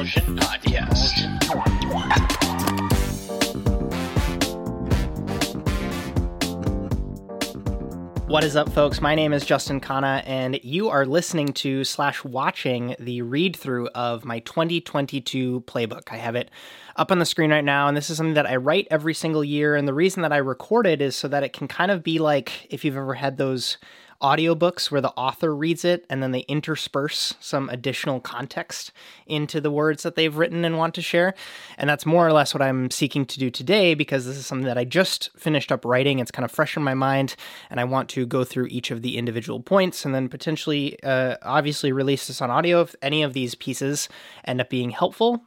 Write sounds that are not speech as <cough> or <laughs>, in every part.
Podcast. What is up, folks? My name is Justin Khanna, and you are listening to slash watching the read through of my 2022 playbook. I have it up on the screen right now, and this is something that I write every single year. And the reason that I record it is so that it can kind of be like if you've ever had those audiobooks where the author reads it and then they intersperse some additional context into the words that they've written and want to share. And that's more or less what I'm seeking to do today because this is something that I just finished up writing. It's kind of fresh in my mind, and I want to go through each of the individual points and then potentially, uh, obviously, release this on audio if any of these pieces end up being helpful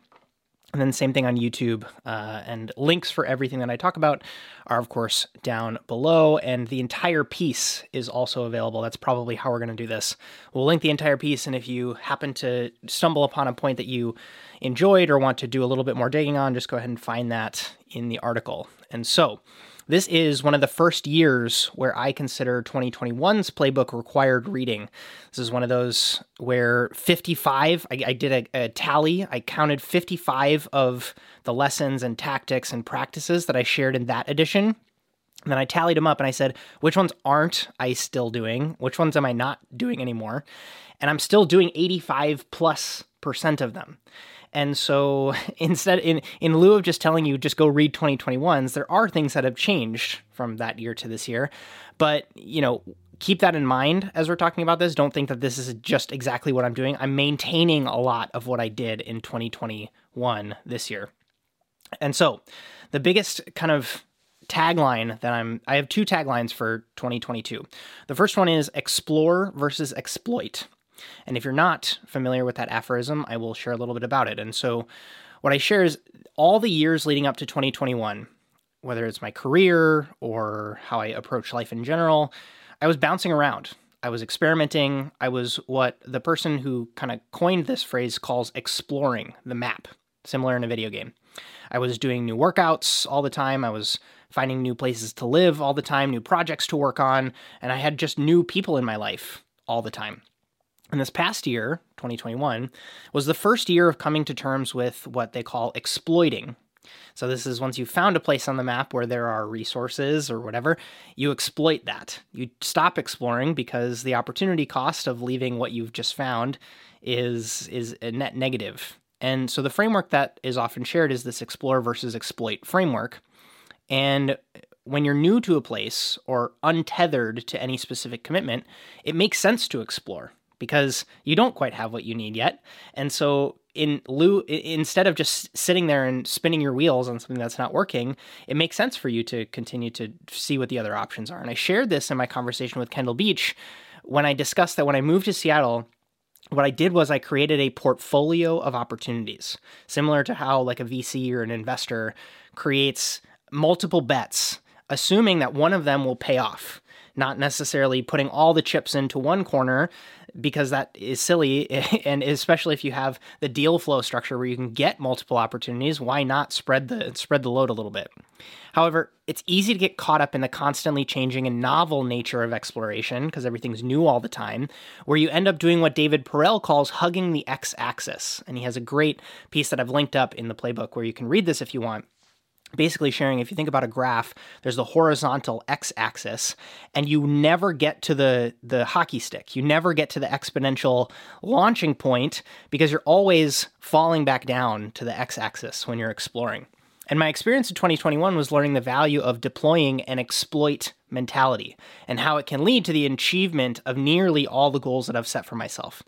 and then same thing on YouTube. Uh, and links for everything that I talk about are, of course, down below. And the entire piece is also available. That's probably how we're going to do this. We'll link the entire piece. And if you happen to stumble upon a point that you enjoyed or want to do a little bit more digging on, just go ahead and find that in the article. And so, this is one of the first years where I consider 2021's playbook required reading. This is one of those where 55, I, I did a, a, tally, I counted 55 of the lessons and tactics and practices that I shared in that edition. And then I tallied them up and I said, which ones aren't I still doing? Which ones am I not doing anymore? And I'm still doing 85 plus percent of them. And so <laughs> instead, in, in lieu of just telling you just go read 2021s, there are things that have changed from that year to this year. But, you know, keep that in mind as we're talking about this. Don't think that this is just exactly what I'm doing. I'm maintaining a lot of what I did in 2021 this year. And so the biggest kind of tagline that I'm I have two taglines for 2022. The first one is explore versus exploit. And if you're not familiar with that aphorism, I will share a little bit about it. And so, what I share is all the years leading up to 2021, whether it's my career or how I approach life in general, I was bouncing around. I was experimenting. I was what the person who kind of coined this phrase calls exploring the map, similar in a video game. I was doing new workouts all the time. I was finding new places to live all the time, new projects to work on, and I had just new people in my life all the time. And this past year, 2021, was the first year of coming to terms with what they call exploiting. So, this is once you've found a place on the map where there are resources or whatever, you exploit that. You stop exploring because the opportunity cost of leaving what you've just found is, is a net negative. And so, the framework that is often shared is this explore versus exploit framework. And when you're new to a place or untethered to any specific commitment, it makes sense to explore because you don't quite have what you need yet. And so in lieu instead of just sitting there and spinning your wheels on something that's not working, it makes sense for you to continue to see what the other options are. And I shared this in my conversation with Kendall Beach when I discussed that when I moved to Seattle, what I did was I created a portfolio of opportunities, similar to how like a VC or an investor creates multiple bets, assuming that one of them will pay off not necessarily putting all the chips into one corner because that is silly <laughs> and especially if you have the deal flow structure where you can get multiple opportunities why not spread the spread the load a little bit? However it's easy to get caught up in the constantly changing and novel nature of exploration because everything's new all the time where you end up doing what david perell calls hugging the x-axis and he has a great piece that i've linked up in the playbook where you can read this if you want basically sharing if you think about a graph there's the horizontal x-axis and you never get to the the hockey stick you never get to the exponential launching point because you're always falling back down to the x-axis when you're exploring and my experience in 2021 was learning the value of deploying an exploit mentality and how it can lead to the achievement of nearly all the goals that I've set for myself.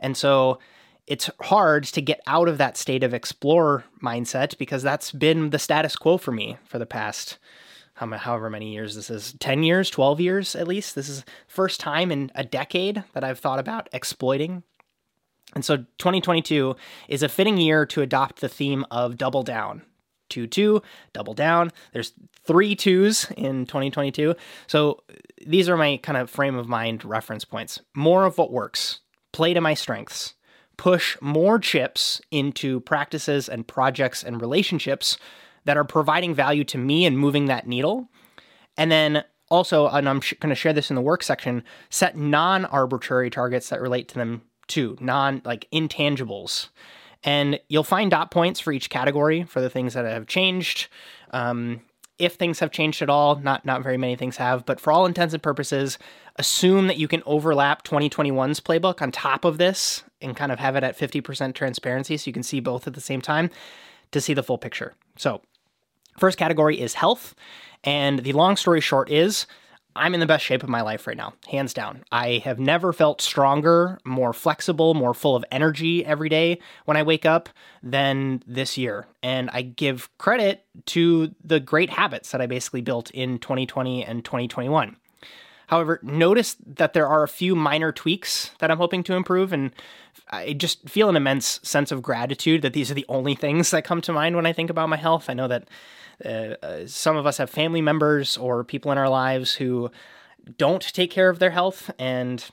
And so it's hard to get out of that state of explore mindset because that's been the status quo for me for the past however many years this is 10 years 12 years at least. This is first time in a decade that i've thought about exploiting. And so 2022 is a fitting year to adopt the theme of double down. Two two double down. There's three twos in 2022 so these are my kind of frame of mind reference points. More of what works. Play to my strengths push more chips into practices and projects and relationships that are providing value to me and moving that needle. And then also, and I'm sh- going to share this in the work section, set non arbitrary targets that relate to them too, non like intangibles. And you'll find dot points for each category for the things that have changed. Um, if things have changed at all, not not very many things have, but for all intents and purposes, assume that you can overlap 2021's playbook on top of this and kind of have it at 50% transparency so you can see both at the same time to see the full picture. So, first category is health, and the long story short is I'm in the best shape of my life right now, hands down. I have never felt stronger, more flexible, more full of energy every day when I wake up than this year. And I give credit to the great habits that I basically built in 2020 and 2021. However, notice that there are a few minor tweaks that I'm hoping to improve, and I just feel an immense sense of gratitude that these are the only things that come to mind when I think about my health. I know that uh, uh, some of us have family members or people in our lives who don't take care of their health. And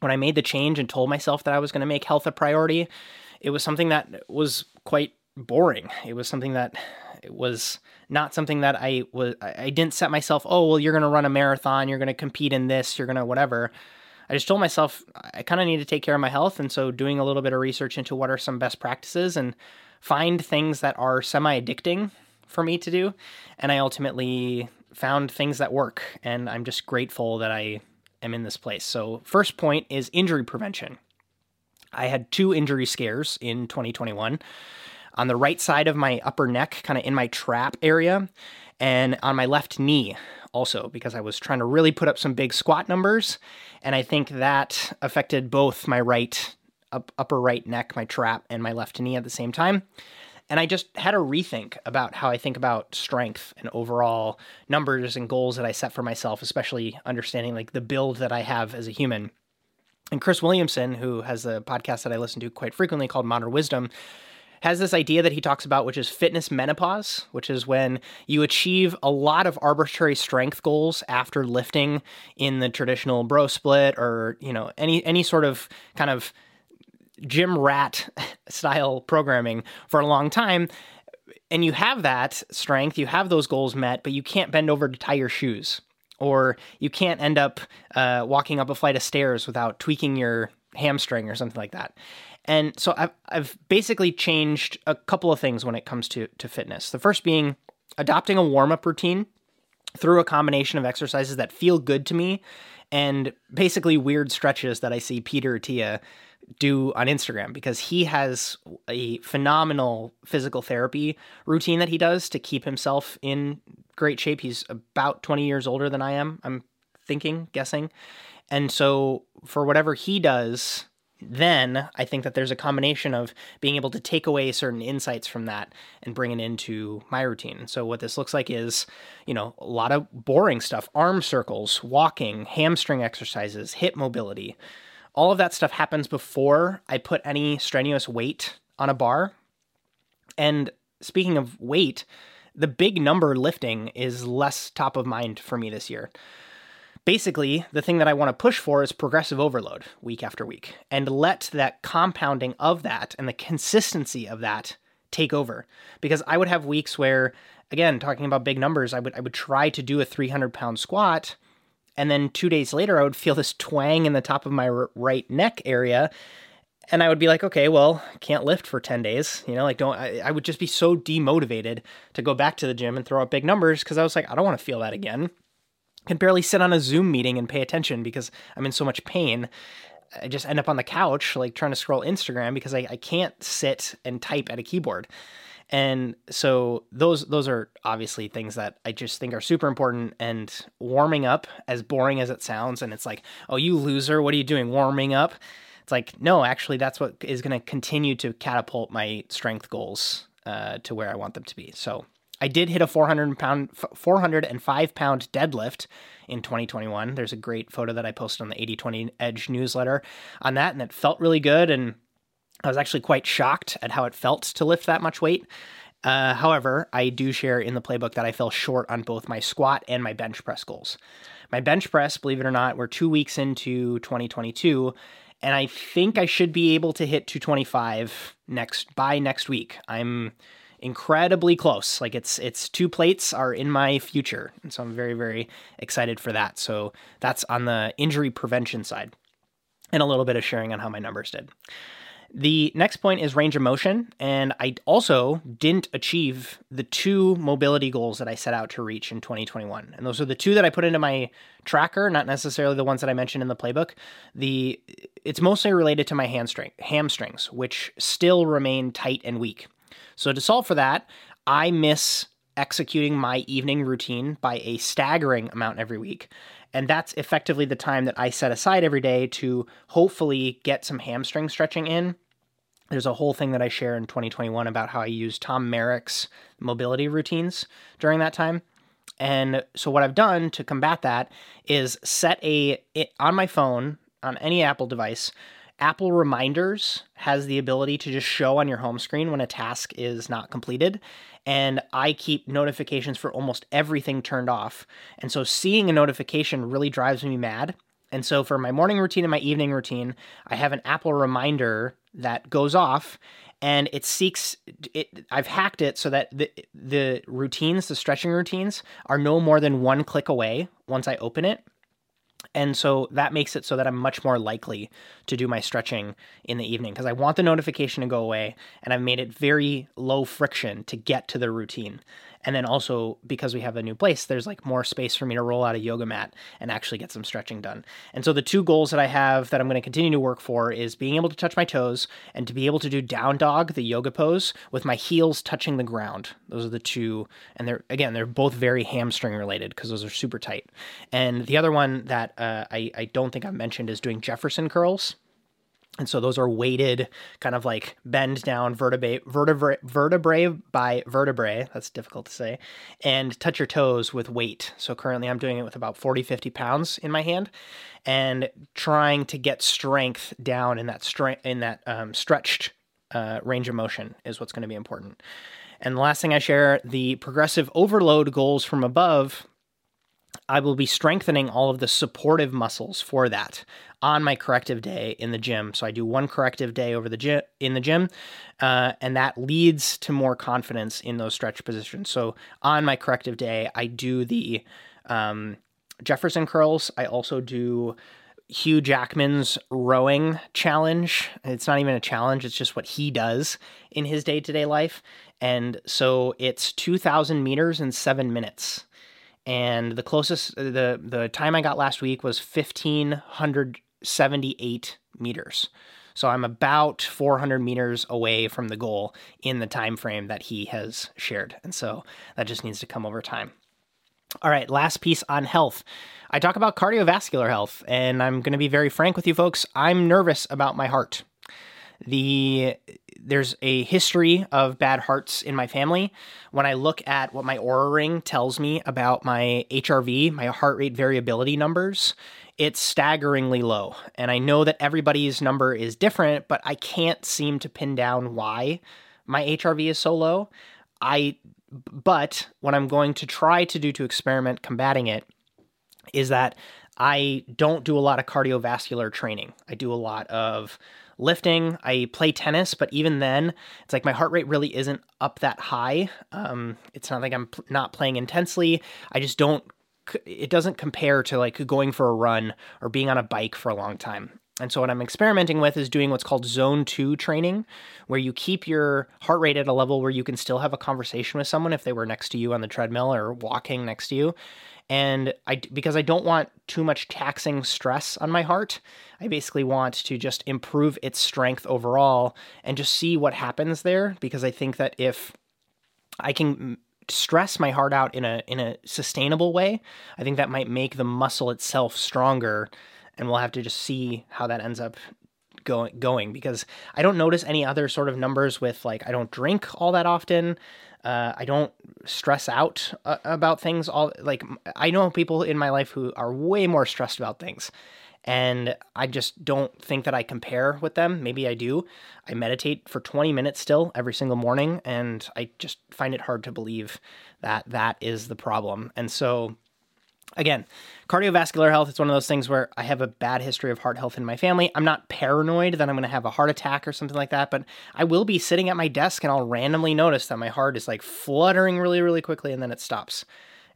when I made the change and told myself that I was going to make health a priority, it was something that was quite boring. It was something that it was not something that I was I didn't set myself, oh, well you're going to run a marathon, you're going to compete in this, you're going to whatever. I just told myself I kind of need to take care of my health and so doing a little bit of research into what are some best practices and find things that are semi addicting for me to do. And I ultimately found things that work. And I'm just grateful that I am in this place. So, first point is injury prevention. I had two injury scares in 2021 on the right side of my upper neck, kind of in my trap area, and on my left knee also, because I was trying to really put up some big squat numbers. And I think that affected both my right, up, upper right neck, my trap, and my left knee at the same time. And I just had a rethink about how I think about strength and overall numbers and goals that I set for myself, especially understanding like the build that I have as a human. And Chris Williamson, who has a podcast that I listen to quite frequently called Modern Wisdom, has this idea that he talks about, which is fitness menopause, which is when you achieve a lot of arbitrary strength goals after lifting in the traditional bro split or, you know, any any sort of kind of gym rat <laughs> style programming for a long time and you have that strength, you have those goals met, but you can't bend over to tie your shoes, or you can't end up uh, walking up a flight of stairs without tweaking your hamstring or something like that. And so I've, I've basically changed a couple of things when it comes to, to fitness. The first being adopting a warm up routine through a combination of exercises that feel good to me and basically weird stretches that I see Peter Attia do on Instagram because he has a phenomenal physical therapy routine that he does to keep himself in great shape. He's about 20 years older than I am, I'm thinking, guessing. And so for whatever he does, then I think that there's a combination of being able to take away certain insights from that and bring it into my routine. So what this looks like is, you know, a lot of boring stuff, arm circles, walking, hamstring exercises, hip mobility, all of that stuff happens before I put any strenuous weight on a bar. And speaking of weight, the big number lifting is less top of mind for me this year. Basically, the thing that I want to push for is progressive overload week after week and let that compounding of that and the consistency of that take over. Because I would have weeks where, again, talking about big numbers, I would I would try to do a 300 pound squat and then two days later, I would feel this twang in the top of my r- right neck area. And I would be like, okay, well, can't lift for 10 days. You know, like, don't, I, I would just be so demotivated to go back to the gym and throw up big numbers because I was like, I don't want to feel that again. Can barely sit on a Zoom meeting and pay attention because I'm in so much pain. I just end up on the couch, like trying to scroll Instagram because I, I can't sit and type at a keyboard. And so those those are obviously things that I just think are super important and warming up as boring as it sounds and it's like, "Oh, you loser, what are you doing warming up?" It's like, "No, actually that's what is going to continue to catapult my strength goals uh, to where I want them to be." So, I did hit a 400 pound 405 pound deadlift in 2021. There's a great photo that I posted on the 80/20 Edge newsletter on that and it felt really good and I was actually quite shocked at how it felt to lift that much weight. Uh, however, I do share in the playbook that I fell short on both my squat and my bench press goals. My bench press, believe it or not, we're two weeks into 2022, and I think I should be able to hit 225 next by next week. I'm incredibly close. Like it's it's two plates are in my future, and so I'm very very excited for that. So that's on the injury prevention side, and a little bit of sharing on how my numbers did. The next point is range of motion, and I also didn't achieve the two mobility goals that I set out to reach in 2021. And those are the two that I put into my tracker, not necessarily the ones that I mentioned in the playbook. The it's mostly related to my hamstring hamstrings, which still remain tight and weak. So to solve for that, I miss executing my evening routine by a staggering amount every week. And that's effectively the time that I set aside every day to hopefully get some hamstring stretching in. There's a whole thing that I share in 2021 about how I use Tom Merrick's mobility routines during that time. And so what I've done to combat that is set a on my phone on any Apple device, Apple Reminders has the ability to just show on your home screen when a task is not completed and I keep notifications for almost everything turned off. And so seeing a notification really drives me mad. And so for my morning routine and my evening routine, I have an Apple reminder that goes off and it seeks it I've hacked it so that the the routines, the stretching routines are no more than one click away once I open it. And so that makes it so that I'm much more likely to do my stretching in the evening because I want the notification to go away and I've made it very low friction to get to the routine. And then also because we have a new place, there's like more space for me to roll out a yoga mat and actually get some stretching done. And so the two goals that I have that I'm going to continue to work for is being able to touch my toes and to be able to do down dog, the yoga pose, with my heels touching the ground. Those are the two. And they're, again, they're both very hamstring related because those are super tight. And the other one that uh, I, I don't think I've mentioned is doing Jefferson curls. And so those are weighted, kind of like bend down vertebrae, vertebrae, vertebrae by vertebrae. That's difficult to say. And touch your toes with weight. So currently I'm doing it with about 40, 50 pounds in my hand and trying to get strength down in that strength, in that um, stretched uh, range of motion is what's going to be important. And the last thing I share the progressive overload goals from above I will be strengthening all of the supportive muscles for that on my corrective day in the gym. So I do one corrective day over the gym in the gym, uh, and that leads to more confidence in those stretch positions. So on my corrective day, I do the um, Jefferson curls. I also do Hugh Jackman's rowing challenge. It's not even a challenge, it's just what he does in his day to day life. And so it's 2,000 meters in seven minutes and the closest the the time I got last week was 1578 meters. So I'm about 400 meters away from the goal in the time frame that he has shared. And so that just needs to come over time. All right, last piece on health. I talk about cardiovascular health, and I'm going to be very frank with you folks. I'm nervous about my heart. The there's a history of bad hearts in my family. When I look at what my Oura ring tells me about my HRV, my heart rate variability numbers, it's staggeringly low. And I know that everybody's number is different, but I can't seem to pin down why my HRV is so low. I but what I'm going to try to do to experiment combating it is that I don't do a lot of cardiovascular training. I do a lot of lifting. I play tennis, but even then, it's like my heart rate really isn't up that high. Um, it's not like I'm not playing intensely. I just don't. It doesn't compare to like going for a run or being on a bike for a long time. And so, what I'm experimenting with is doing what's called zone two training, where you keep your heart rate at a level where you can still have a conversation with someone if they were next to you on the treadmill or walking next to you and I because I don't want too much taxing stress on my heart. I basically want to just improve its strength overall and just see what happens there because I think that if I can stress my heart out in a in a sustainable way, I think that might make the muscle itself stronger and we'll have to just see how that ends up going going because I don't notice any other sort of numbers with like I don't drink all that often. Uh, I don't stress out uh, about things. All like I know people in my life who are way more stressed about things, and I just don't think that I compare with them. Maybe I do. I meditate for 20 minutes still every single morning, and I just find it hard to believe that that is the problem. And so Again, cardiovascular health, it's one of those things where I have a bad history of heart health in my family. I'm not paranoid that I'm going to have a heart attack or something like that, but I will be sitting at my desk and I'll randomly notice that my heart is like fluttering really, really quickly and then it stops.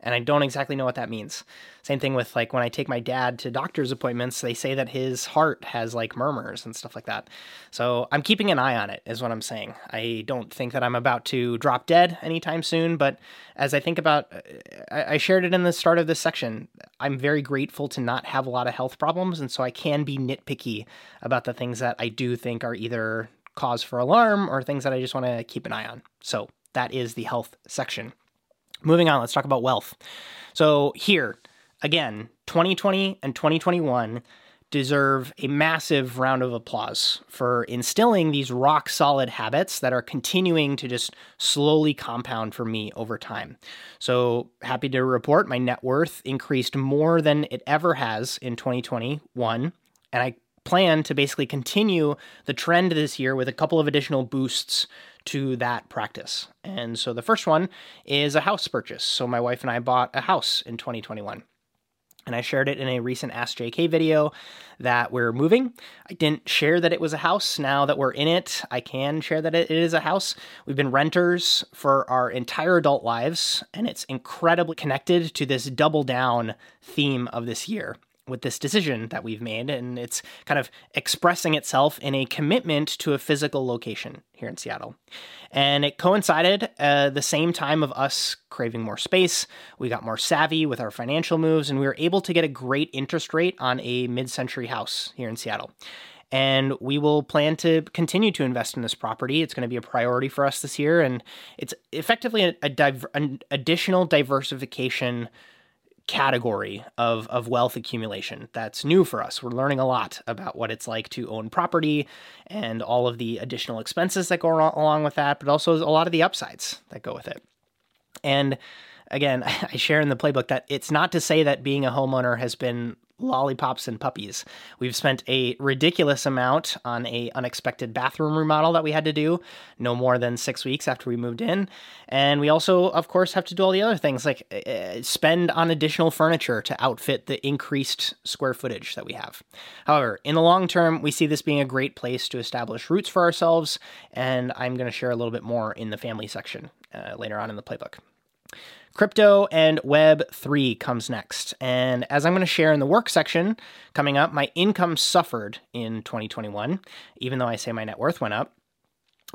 And I don't exactly know what that means. Same thing with like when I take my dad to doctor's appointments, they say that his heart has like murmurs and stuff like that. So I'm keeping an eye on it, is what I'm saying. I don't think that I'm about to drop dead anytime soon, but as I think about, uh, I shared it in the start of this section. I'm very grateful to not have a lot of health problems, and so I can be nitpicky about the things that I do think are either cause for alarm or things that I just want to keep an eye on. So that is the health section. Moving on, let's talk about wealth. So, here, again, 2020 and 2021 deserve a massive round of applause for instilling these rock solid habits that are continuing to just slowly compound for me over time. So, happy to report my net worth increased more than it ever has in 2021. And I plan to basically continue the trend this year with a couple of additional boosts to that practice. And so the first one is a house purchase. So my wife and I bought a house in 2021. And I shared it in a recent Ask JK video that we're moving. I didn't share that it was a house. Now that we're in it, I can share that it is a house. We've been renters for our entire adult lives, and it's incredibly connected to this double down theme of this year with this decision that we've made, and it's kind of expressing itself in a commitment to a physical location here in Seattle. And it coincided uh, the same time of us craving more space. We got more savvy with our financial moves, and we were able to get a great interest rate on a mid century house here in Seattle. And we will plan to continue to invest in this property. It's going to be a priority for us this year, and it's effectively a, a diver- an additional diversification category of, of wealth accumulation that's new for us. We're learning a lot about what it's like to own property and all of the additional expenses that go along with that, but also a lot of the upsides that go with it. And again, <laughs> I share in the playbook that it's not to say that being a homeowner has been lollipops and puppies. We've spent a ridiculous amount on a unexpected bathroom remodel that we had to do no more than 6 weeks after we moved in. And we also of course have to do all the other things like uh, spend on additional furniture to outfit the increased square footage that we have. However, in the long term, we see this being a great place to establish roots for ourselves and I'm going to share a little bit more in the family section uh, later on in the playbook. Crypto and Web3 comes next. And as I'm going to share in the work section coming up, my income suffered in 2021, even though I say my net worth went up.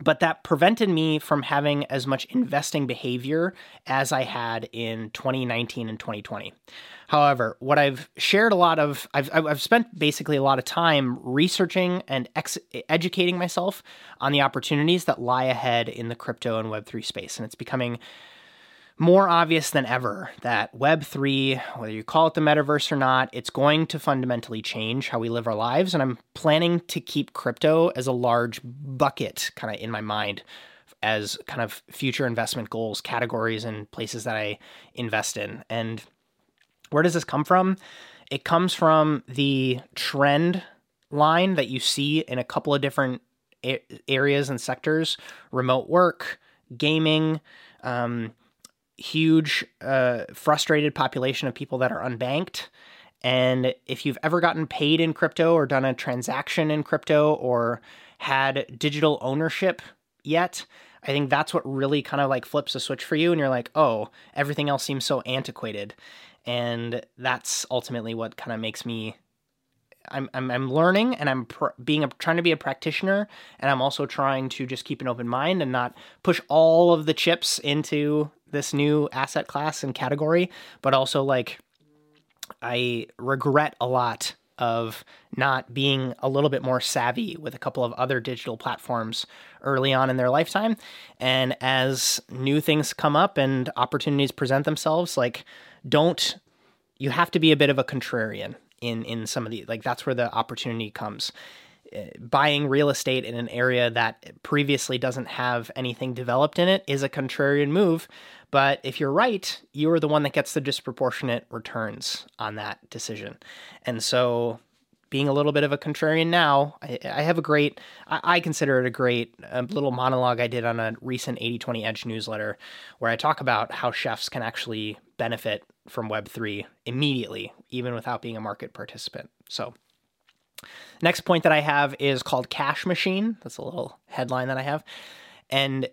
But that prevented me from having as much investing behavior as I had in 2019 and 2020. However, what I've shared a lot of, I've, I've spent basically a lot of time researching and ex- educating myself on the opportunities that lie ahead in the crypto and Web3 space. And it's becoming more obvious than ever that Web3, whether you call it the metaverse or not, it's going to fundamentally change how we live our lives. And I'm planning to keep crypto as a large bucket kind of in my mind as kind of future investment goals, categories, and places that I invest in. And where does this come from? It comes from the trend line that you see in a couple of different areas and sectors remote work, gaming, um, huge, uh, frustrated population of people that are unbanked. And if you've ever gotten paid in crypto or done a transaction in crypto or had digital ownership yet, I think that's what really kind of like flips a switch for you. And you're like, oh, everything else seems so antiquated. And that's ultimately what kind of makes me. I'm, I'm, I'm learning and I'm pr- being a, trying to be a practitioner and I'm also trying to just keep an open mind and not push all of the chips into this new asset class and category, but also like I regret a lot of not being a little bit more savvy with a couple of other digital platforms early on in their lifetime. And as new things come up and opportunities present themselves, like don't you have to be a bit of a contrarian in in some of the like that's where the opportunity comes uh, buying real estate in an area that previously doesn't have anything developed in it is a contrarian move. But if you're right, you are the one that gets the disproportionate returns on that decision. And so, being a little bit of a contrarian now, I, I have a great, I, I, consider it a great a little monologue I did on a recent 80 20 Edge newsletter where I talk about how chefs can actually benefit from Web3 immediately, even without being a market participant. So, Next point that I have is called Cash Machine. That's a little headline that I have. And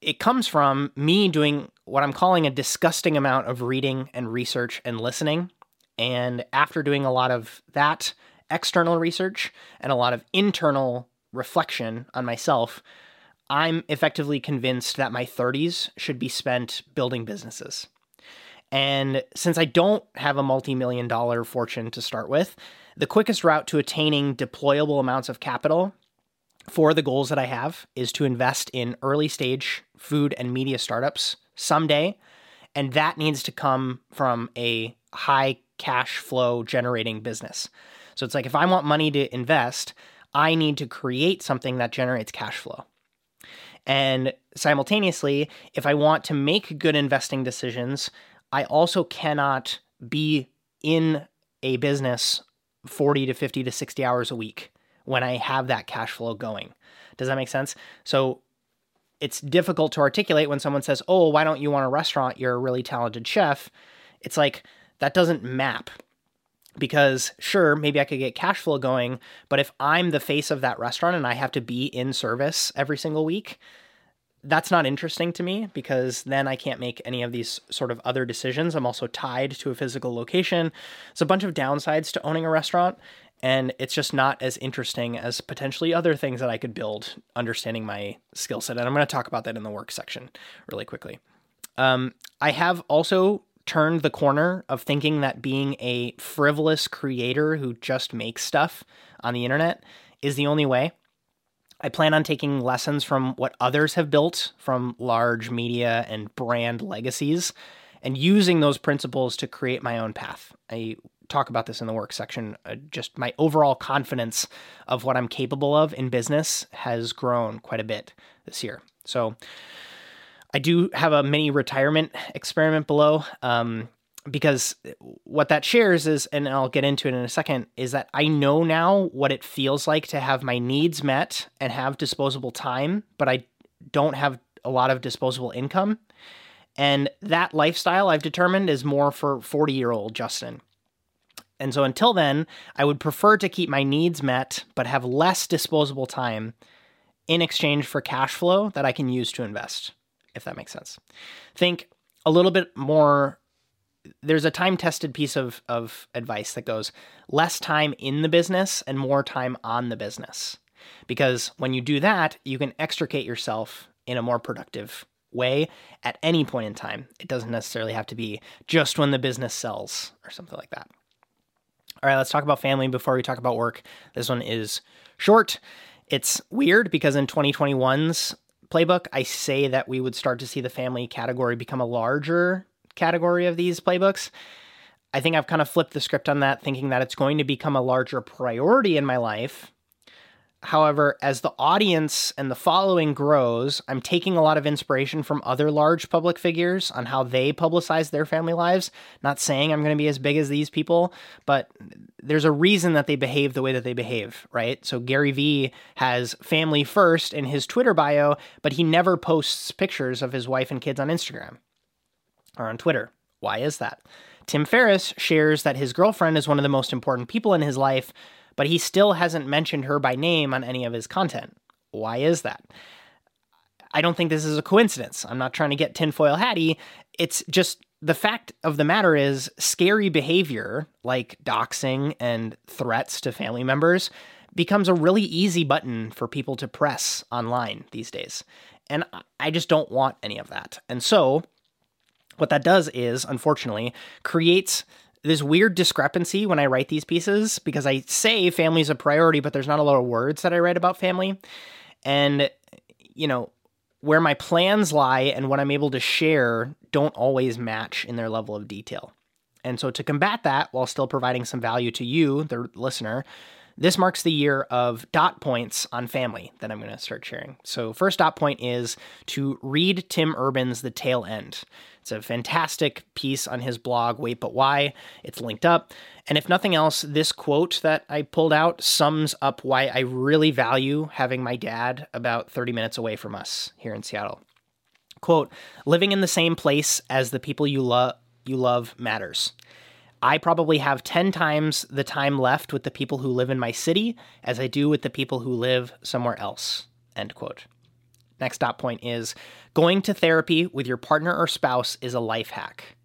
it comes from me doing what I'm calling a disgusting amount of reading and research and listening. And after doing a lot of that external research and a lot of internal reflection on myself, I'm effectively convinced that my 30s should be spent building businesses. And since I don't have a multi million dollar fortune to start with, the quickest route to attaining deployable amounts of capital for the goals that I have is to invest in early stage food and media startups someday. And that needs to come from a high cash flow generating business. So it's like if I want money to invest, I need to create something that generates cash flow. And simultaneously, if I want to make good investing decisions, I also cannot be in a business 40 to 50 to 60 hours a week when I have that cash flow going. Does that make sense? So it's difficult to articulate when someone says, Oh, why don't you want a restaurant? You're a really talented chef. It's like that doesn't map because sure, maybe I could get cash flow going, but if I'm the face of that restaurant and I have to be in service every single week, that's not interesting to me because then I can't make any of these sort of other decisions. I'm also tied to a physical location. It's a bunch of downsides to owning a restaurant, and it's just not as interesting as potentially other things that I could build understanding my skill set. And I'm going to talk about that in the work section really quickly. Um, I have also turned the corner of thinking that being a frivolous creator who just makes stuff on the internet is the only way. I plan on taking lessons from what others have built from large media and brand legacies and using those principles to create my own path. I talk about this in the work section. Uh, just my overall confidence of what I'm capable of in business has grown quite a bit this year. So I do have a mini retirement experiment below. Um, because what that shares is, and I'll get into it in a second, is that I know now what it feels like to have my needs met and have disposable time, but I don't have a lot of disposable income. And that lifestyle I've determined is more for 40 year old Justin. And so until then, I would prefer to keep my needs met, but have less disposable time in exchange for cash flow that I can use to invest, if that makes sense. Think a little bit more there's a time tested piece of, of advice that goes less time in the business and more time on the business. Because when you do that, you can extricate yourself in a more productive way at any point in time. It doesn't necessarily have to be just when the business sells or something like that. All right, let's talk about family before we talk about work. This one is short. It's weird because in 2021's playbook, I say that we would start to see the family category become a larger category of these playbooks. I think I've kind of flipped the script on that, thinking that it's going to become a larger priority in my life. However, as the audience and the following grows, I'm taking a lot of inspiration from other large public figures on how they publicize their family lives. Not saying I'm going to be as big as these people, but there's a reason that they behave the way that they behave, right? So Gary Vee has family first in his Twitter bio, but he never posts pictures of his wife and kids on Instagram or on Twitter. Why is that? Tim Ferriss shares that his girlfriend is one of the most important people in his life, but he still hasn't mentioned her by name on any of his content. Why is that? I don't think this is a coincidence. I'm not trying to get tinfoil hatty. It's just the fact of the matter is scary behavior like doxing and threats to family members becomes a really easy button for people to press online these days. And I just don't want any of that. And so what that does is, unfortunately, creates this weird discrepancy when I write these pieces because I say family is a priority, but there's not a lot of words that I write about family. And, you know, where my plans lie and what I'm able to share don't always match in their level of detail. And so, to combat that while still providing some value to you, the listener, this marks the year of dot points on family that I'm going to start sharing. So, first dot point is to read Tim Urban's The Tail End. It's a fantastic piece on his blog, Wait But Why. It's linked up. And if nothing else, this quote that I pulled out sums up why I really value having my dad about 30 minutes away from us here in Seattle. Quote, living in the same place as the people you love you love matters. I probably have 10 times the time left with the people who live in my city as I do with the people who live somewhere else. End quote. Next dot point is going to therapy with your partner or spouse is a life hack.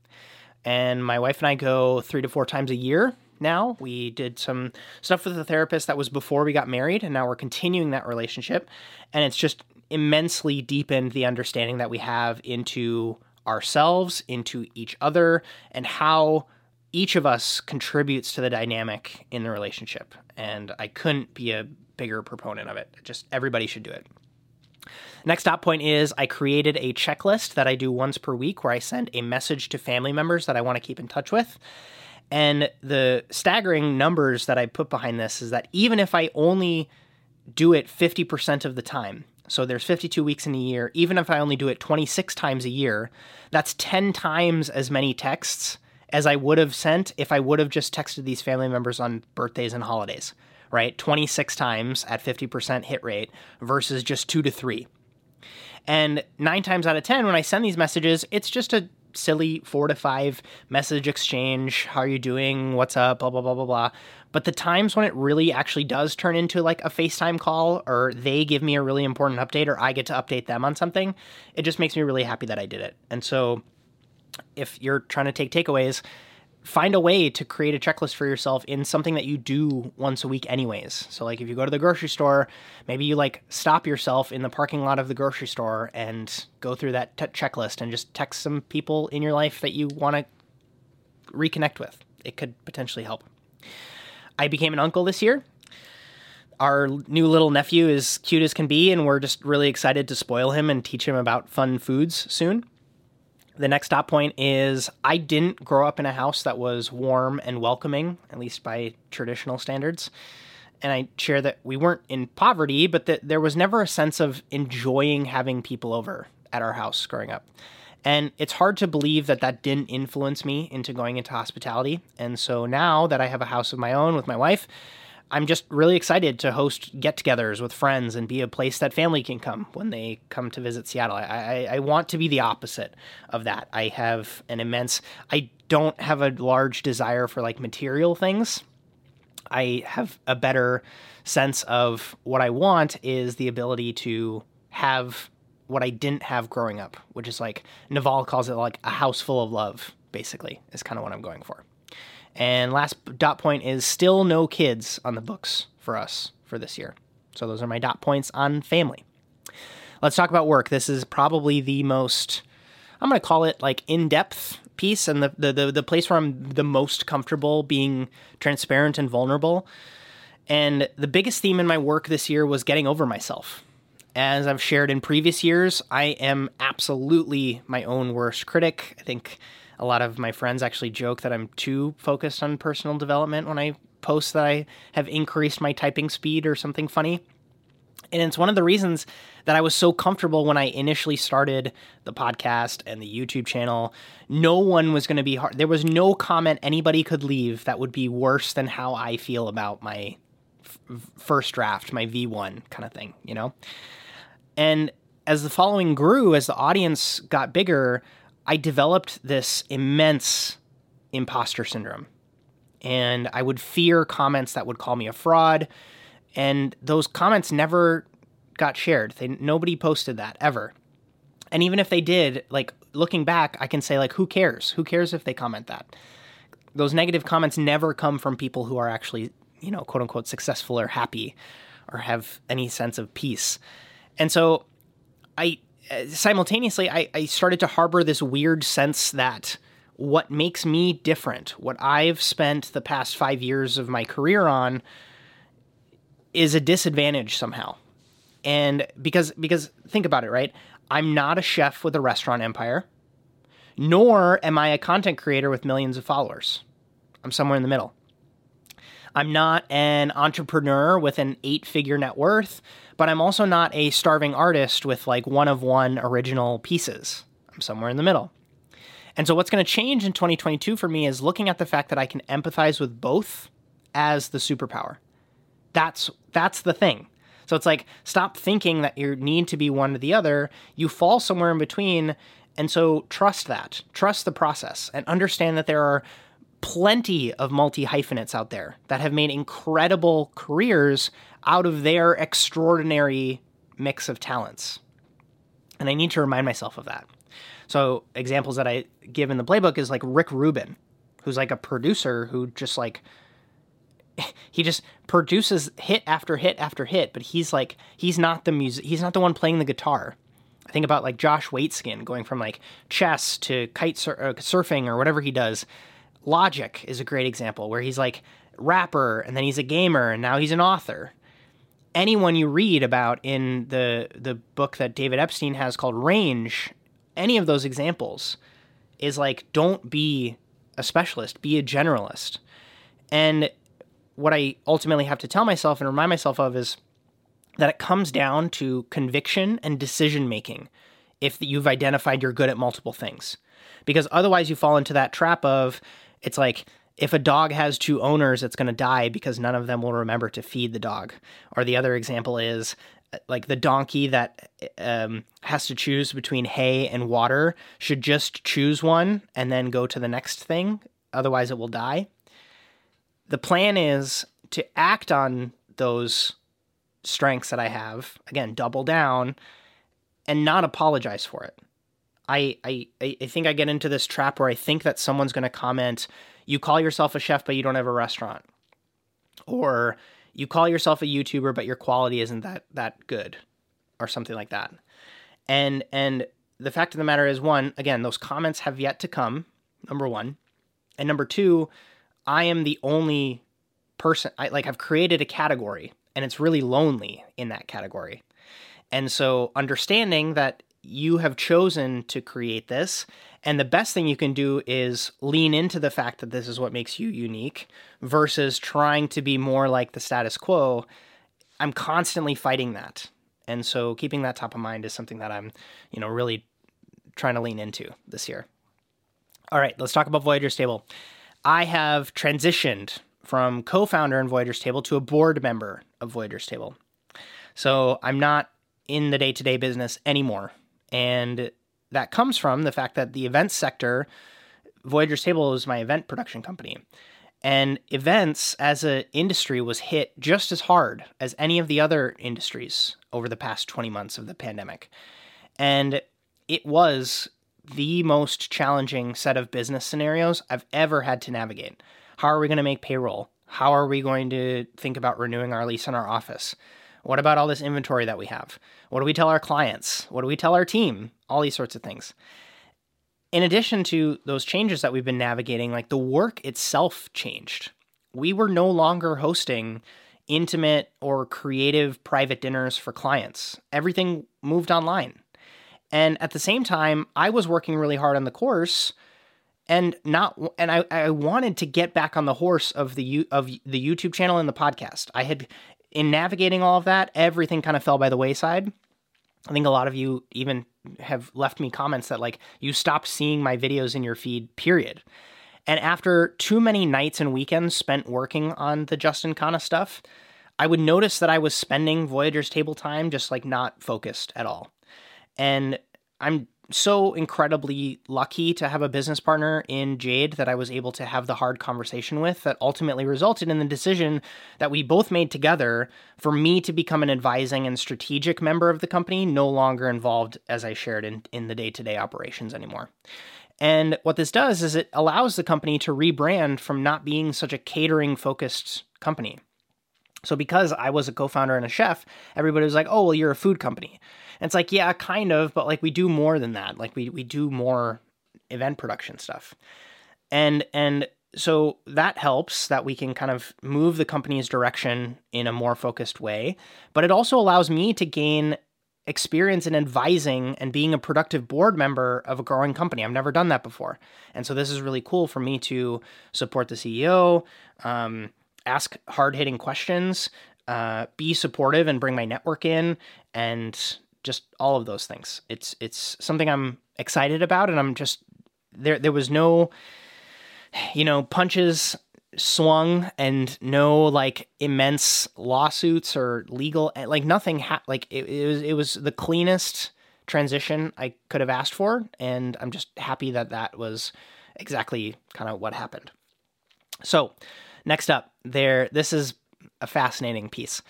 And my wife and I go three to four times a year now. We did some stuff with the therapist that was before we got married, and now we're continuing that relationship. And it's just immensely deepened the understanding that we have into ourselves, into each other, and how each of us contributes to the dynamic in the relationship. And I couldn't be a bigger proponent of it. Just everybody should do it. Next stop point is I created a checklist that I do once per week where I send a message to family members that I want to keep in touch with. And the staggering numbers that I put behind this is that even if I only do it 50% of the time, so there's 52 weeks in a year, even if I only do it 26 times a year, that's 10 times as many texts as I would have sent if I would have just texted these family members on birthdays and holidays, right? 26 times at 50% hit rate versus just two to three. And nine times out of 10, when I send these messages, it's just a silly four to five message exchange. How are you doing? What's up? Blah, blah, blah, blah, blah. But the times when it really actually does turn into like a FaceTime call or they give me a really important update or I get to update them on something, it just makes me really happy that I did it. And so if you're trying to take takeaways, find a way to create a checklist for yourself in something that you do once a week anyways. So like if you go to the grocery store, maybe you like stop yourself in the parking lot of the grocery store and go through that checklist and just text some people in your life that you want to reconnect with. It could potentially help. I became an uncle this year. Our new little nephew is cute as can be, and we're just really excited to spoil him and teach him about fun foods soon. The next stop point is I didn't grow up in a house that was warm and welcoming, at least by traditional standards. And I share that we weren't in poverty, but that there was never a sense of enjoying having people over at our house growing up. And it's hard to believe that that didn't influence me into going into hospitality. And so now that I have a house of my own with my wife, I'm just really excited to host get togethers with friends and be a place that family can come when they come to visit Seattle. I, I, I, want to be the opposite of that. I have an immense, I don't have a large desire for like material things. I have a better sense of what I want is the ability to have what I didn't have growing up, which is like Naval calls it like a house full of love, basically, is kind of what I'm going for. And last dot point is still no kids on the books for us for this year. So those are my dot points on family. Let's talk about work. This is probably the most, I'm going to call it like in depth piece and the, the, the, the place where I'm the most comfortable being transparent and vulnerable. And the biggest theme in my work this year was getting over myself. As I've shared in previous years, I am absolutely my own worst critic. I think a lot of my friends actually joke that I'm too focused on personal development when I post that I have increased my typing speed or something funny. And it's one of the reasons that I was so comfortable when I initially started the podcast and the YouTube channel. No one was going to be hard. There was no comment anybody could leave that would be worse than how I feel about my f- first draft, my V1 kind of thing, you know? And as the following grew, as the audience got bigger, I developed this immense imposter syndrome. And I would fear comments that would call me a fraud. And those comments never got shared. They, nobody posted that ever. And even if they did, like looking back, I can say, like, who cares? Who cares if they comment that? Those negative comments never come from people who are actually, you know, quote unquote, successful or happy or have any sense of peace. And so I simultaneously, I, I started to harbor this weird sense that what makes me different, what I've spent the past five years of my career on, is a disadvantage somehow. And because because think about it, right? I'm not a chef with a restaurant empire, nor am I a content creator with millions of followers. I'm somewhere in the middle. I'm not an entrepreneur with an eight figure net worth, but I'm also not a starving artist with like one of one original pieces. I'm somewhere in the middle. And so, what's going to change in 2022 for me is looking at the fact that I can empathize with both as the superpower. That's that's the thing. So it's like stop thinking that you need to be one or the other. You fall somewhere in between, and so trust that. Trust the process and understand that there are plenty of multi hyphenates out there that have made incredible careers out of their extraordinary mix of talents. And I need to remind myself of that. So, examples that I give in the playbook is like Rick Rubin, who's like a producer who just like <laughs> he just produces hit after hit after hit, but he's like he's not the music he's not the one playing the guitar. I think about like Josh Waitzkin going from like chess to kite sur- uh, surfing or whatever he does. Logic is a great example where he's like rapper and then he's a gamer and now he's an author. Anyone you read about in the the book that David Epstein has called Range, any of those examples is like don't be a specialist, be a generalist. And what I ultimately have to tell myself and remind myself of is that it comes down to conviction and decision making if you've identified you're good at multiple things. Because otherwise, you fall into that trap of it's like if a dog has two owners, it's going to die because none of them will remember to feed the dog. Or the other example is like the donkey that um, has to choose between hay and water should just choose one and then go to the next thing. Otherwise, it will die the plan is to act on those strengths that I have, again, double down and not apologize for it. I, I, I think I get into this trap where I think that someone's going to comment, you call yourself a chef, but you don't have a restaurant. Or you call yourself a YouTuber, but your quality isn't that, that good or something like that. And, and the fact of the matter is one, again, those comments have yet to come. Number one. And number two, I am the only person I like I've created a category and it's really lonely in that category. And so understanding that you have chosen to create this and the best thing you can do is lean into the fact that this is what makes you unique versus trying to be more like the status quo. I'm constantly fighting that. And so keeping that top of mind is something that I'm, you know, really trying to lean into this year. All right, let's talk about Voyager's Table. I have transitioned from co founder in Voyager's Table to a board member of Voyager's Table. So I'm not in the day to day business anymore. And that comes from the fact that the events sector, Voyager's Table is my event production company. And events as an industry was hit just as hard as any of the other industries over the past 20 months of the pandemic. And it was the most challenging set of business scenarios I've ever had to navigate. How are we going to make payroll? How are we going to think about renewing our lease in our office? What about all this inventory that we have? What do we tell our clients? What do we tell our team? All these sorts of things. In addition to those changes that we've been navigating, like the work itself changed. We were no longer hosting intimate or creative private dinners for clients. Everything moved online. And at the same time, I was working really hard on the course and not and I, I wanted to get back on the horse of the of the YouTube channel and the podcast. I had in navigating all of that, everything kind of fell by the wayside. I think a lot of you even have left me comments that like you stopped seeing my videos in your feed, period. And after too many nights and weekends spent working on the Justin Khanna stuff, I would notice that I was spending Voyager's table time just like not focused at all. And I'm so incredibly lucky to have a business partner in Jade that I was able to have the hard conversation with that ultimately resulted in the decision that we both made together for me to become an advising and strategic member of the company, no longer involved, as I shared, in, in the day to day operations anymore. And what this does is it allows the company to rebrand from not being such a catering focused company. So, because I was a co founder and a chef, everybody was like, oh, well, you're a food company. And it's like, yeah, kind of, but like we do more than that. Like we we do more event production stuff. And and so that helps that we can kind of move the company's direction in a more focused way, but it also allows me to gain experience in advising and being a productive board member of a growing company. I've never done that before. And so this is really cool for me to support the CEO, um, ask hard hitting questions, uh, be supportive and bring my network in, and just all of those things. It's it's something I'm excited about, and I'm just there. There was no, you know, punches swung and no like immense lawsuits or legal like nothing ha- like it, it was it was the cleanest transition I could have asked for and I'm just happy that that was exactly kind of what happened. So, next up, there this is a fascinating piece.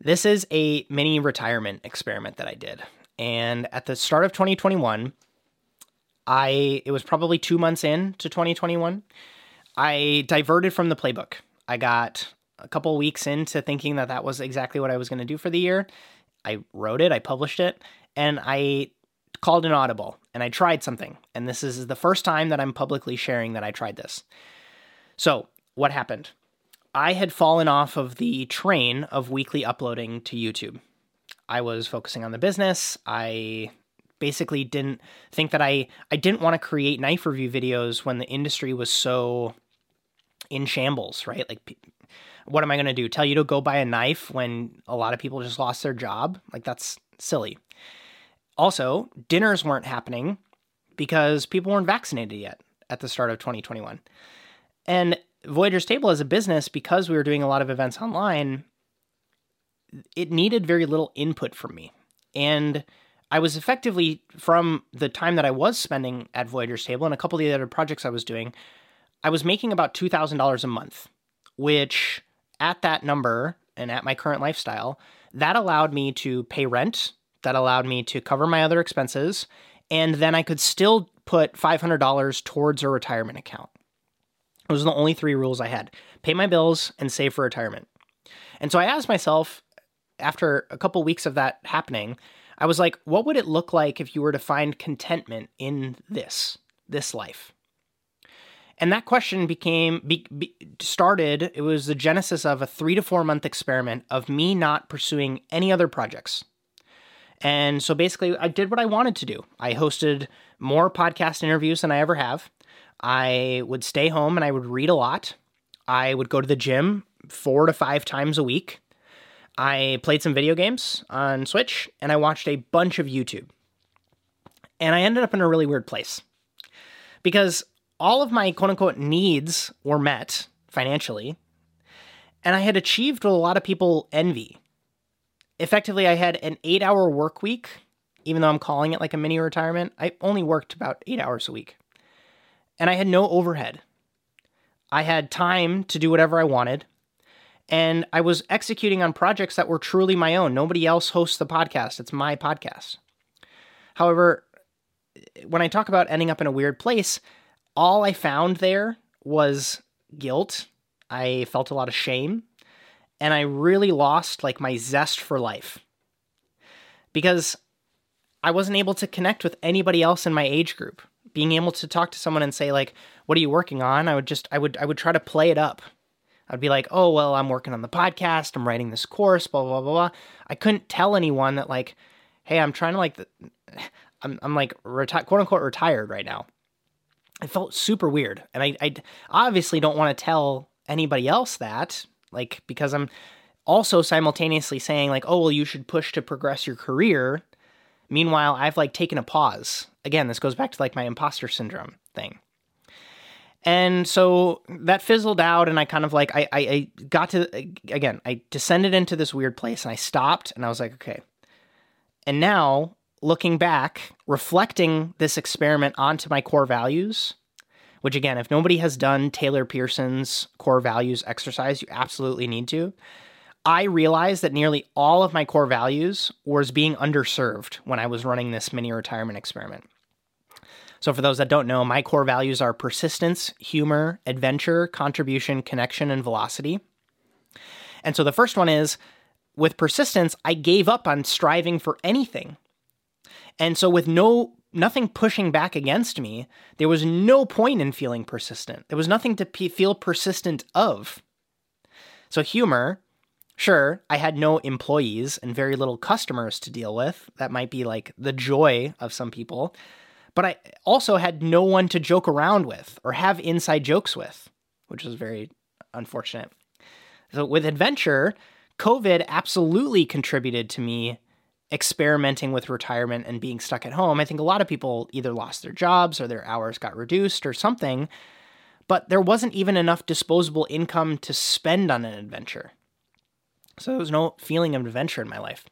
This is a mini retirement experiment that I did. And at the start of 2021, I it was probably 2 months in to 2021, I diverted from the playbook. I got a couple weeks into thinking that that was exactly what I was going to do for the year. I wrote it, I published it, and I called an audible and I tried something. And this is the first time that I'm publicly sharing that I tried this. So, what happened? I had fallen off of the train of weekly uploading to YouTube. I was focusing on the business. I basically didn't think that I I didn't want to create knife review videos when the industry was so in shambles, right? Like what am I going to do? Tell you to go buy a knife when a lot of people just lost their job? Like that's silly. Also, dinners weren't happening because people weren't vaccinated yet at the start of 2021. And Voyager's Table as a business, because we were doing a lot of events online, it needed very little input from me. And I was effectively, from the time that I was spending at Voyager's Table and a couple of the other projects I was doing, I was making about $2,000 a month, which at that number and at my current lifestyle, that allowed me to pay rent, that allowed me to cover my other expenses, and then I could still put $500 towards a retirement account. Those are the only three rules I had pay my bills and save for retirement. And so I asked myself, after a couple weeks of that happening, I was like, what would it look like if you were to find contentment in this, this life? And that question became be, be, started. It was the genesis of a three to four month experiment of me not pursuing any other projects. And so basically, I did what I wanted to do. I hosted more podcast interviews than I ever have. I would stay home and I would read a lot. I would go to the gym four to five times a week. I played some video games on Switch and I watched a bunch of YouTube. And I ended up in a really weird place because all of my quote unquote needs were met financially. And I had achieved what a lot of people envy. Effectively, I had an eight hour work week, even though I'm calling it like a mini retirement. I only worked about eight hours a week and I had no overhead. I had time to do whatever I wanted, and I was executing on projects that were truly my own. Nobody else hosts the podcast, it's my podcast. However, when I talk about ending up in a weird place, all I found there was guilt. I felt a lot of shame, and I really lost like my zest for life. Because I wasn't able to connect with anybody else in my age group being able to talk to someone and say like what are you working on? I would just i would i would try to play it up. I'd be like oh well i'm working on the podcast. I'm writing this course blah blah blah blah. I couldn't tell anyone that like hey i'm trying to like the, <sighs> i'm, I'm like reti- quote unquote retired right now. It felt super weird and i, I obviously don't want to tell anybody else that like because i'm also simultaneously saying like oh well you should push to progress your career. Meanwhile i've like taken a pause again, this goes back to like my imposter syndrome thing. And so that fizzled out, and I kind of like, I, I, I got to, again, I descended into this weird place and I stopped and I was like, okay. And now looking back, reflecting this experiment onto my core values, which again, if nobody has done Taylor Pearson's core values exercise, you absolutely need to. I realized that nearly all of my core values was being underserved when I was running this mini retirement experiment. So, for those that don't know, my core values are persistence, humor, adventure, contribution, connection, and velocity. And so the first one is with persistence, I gave up on striving for anything. And so with no nothing pushing back against me, there was no point in feeling persistent. There was nothing to p- feel persistent of. So humor, sure, I had no employees and very little customers to deal with. That might be like the joy of some people but I also had no one to joke around with or have inside jokes with, which was very unfortunate. So with adventure, COVID absolutely contributed to me experimenting with retirement and being stuck at home. I think a lot of people either lost their jobs or their hours got reduced or something, but there wasn't even enough disposable income to spend on an adventure. So there was no feeling of adventure in my life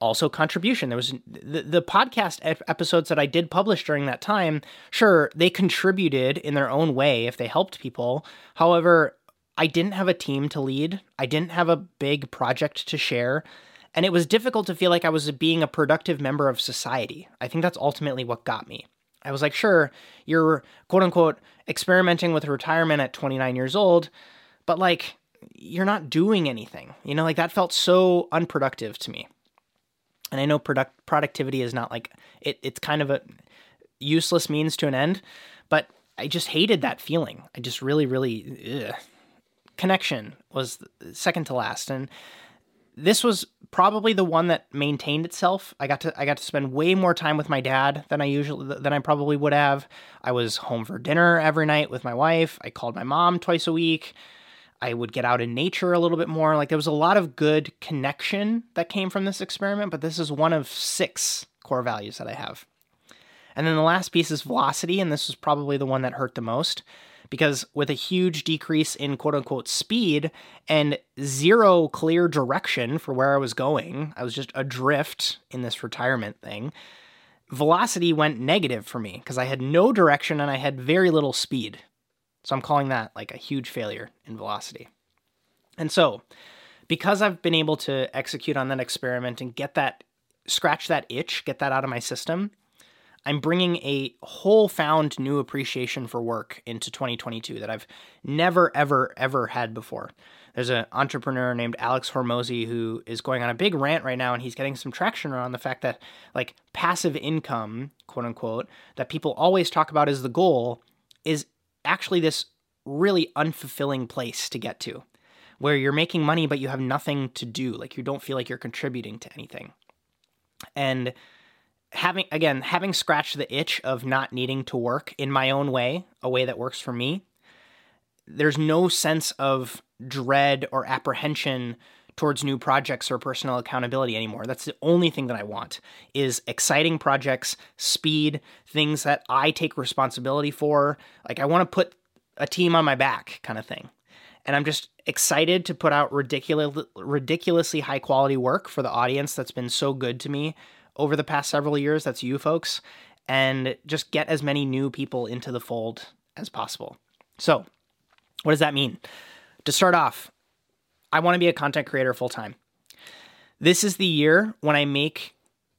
also contribution there was the, the podcast episodes that i did publish during that time sure they contributed in their own way if they helped people however i didn't have a team to lead i didn't have a big project to share And it was difficult to feel like I was being a productive member of society. I think that's ultimately what got me. I was like, sure, you're quote unquote experimenting with retirement at 29 years old, but like, you're not doing anything. You know, like that felt so unproductive to me. And I know product productivity is not like it, it's kind of a useless means to an end, but I just hated that feeling. I just really, really, ugh. connection was second to last. And this was probably the one that maintained itself. I got to I got to spend way more time with my dad than I usually than I probably would have. I was home for dinner every night with my wife. I called my mom twice a week. I would get out in nature a little bit more. Like there was a lot of good connection that came from this experiment, but this is one of six core values that I have. And then the last piece is velocity, and this was probably the one that hurt the most because with a huge decrease in quote unquote speed and zero clear direction for where I was going, I was just adrift in this retirement thing. Velocity went negative for me because I had no direction and I had very little speed. So I'm calling that like a huge failure in velocity. And so, because I've been able to execute on that experiment and get that, scratch that itch, get that out of my system, I'm bringing a whole found new appreciation for work into 2022 that I've never, ever, ever had before. There's an entrepreneur named Alex Hormozi who is going on a big rant right now, and he's getting some traction around the fact that, like, passive income, quote unquote, that people always talk about as the goal is actually this really unfulfilling place to get to where you're making money, but you have nothing to do. Like, you don't feel like you're contributing to anything. And having again having scratched the itch of not needing to work in my own way a way that works for me there's no sense of dread or apprehension towards new projects or personal accountability anymore that's the only thing that i want is exciting projects speed things that i take responsibility for like i want to put a team on my back kind of thing and i'm just excited to put out ridiculous, ridiculously high quality work for the audience that's been so good to me over the past several years. That's you folks. And just get as many new people into the fold as possible. So, what does that mean? To start off, I want to be a content creator full time. This is the year when I make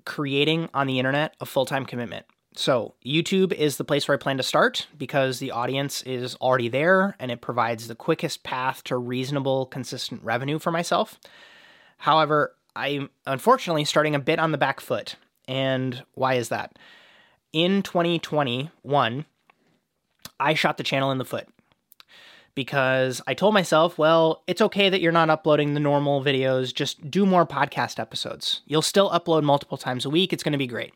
creating on the internet a full time commitment. So, YouTube is the place where I plan to start because the audience is already there and it provides the quickest path to reasonable, consistent revenue for myself. However, I'm unfortunately starting a bit on the back foot. And why is that? In 2021, I shot the channel in the foot because I told myself, well, it's okay that you're not uploading the normal videos, just do more podcast episodes. You'll still upload multiple times a week, it's going to be great.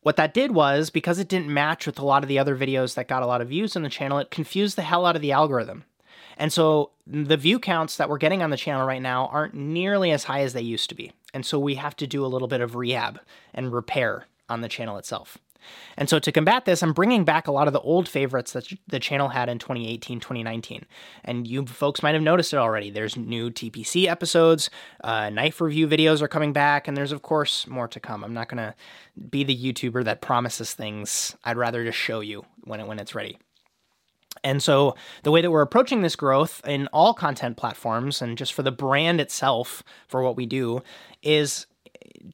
What that did was, because it didn't match with a lot of the other videos that got a lot of views on the channel, it confused the hell out of the algorithm. And so the view counts that we're getting on the channel right now aren't nearly as high as they used to be. And so we have to do a little bit of rehab and repair on the channel itself. And so to combat this, I'm bringing back a lot of the old favorites that the channel had in 2018, 2019. And you folks might have noticed it already. There's new TPC episodes, uh, knife review videos are coming back, and there's, of course, more to come. I'm not going to be the YouTuber that promises things. I'd rather just show you when, it, when it's ready. And so, the way that we're approaching this growth in all content platforms and just for the brand itself, for what we do, is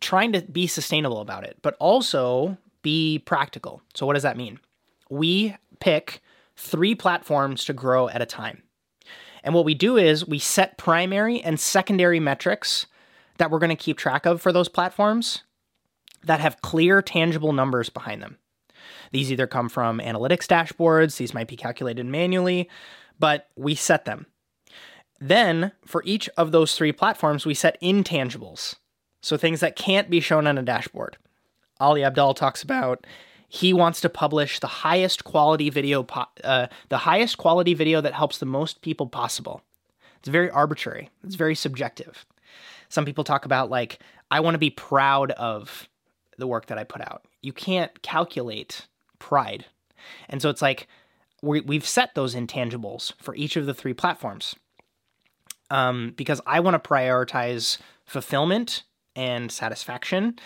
trying to be sustainable about it, but also be practical. So, what does that mean? We pick three platforms to grow at a time. And what we do is we set primary and secondary metrics that we're going to keep track of for those platforms that have clear, tangible numbers behind them. These either come from analytics dashboards, these might be calculated manually, but we set them. Then, for each of those three platforms, we set intangibles. So things that can't be shown on a dashboard. Ali Abdaal talks about he wants to publish the highest quality video, po- uh, the highest quality video that helps the most people possible. It's very arbitrary. It's very subjective. Some people talk about like I want to be proud of the work that I put out. You can't calculate pride. And so it's like we, we've set those intangibles for each of the three platforms um, because I want to prioritize fulfillment and satisfaction,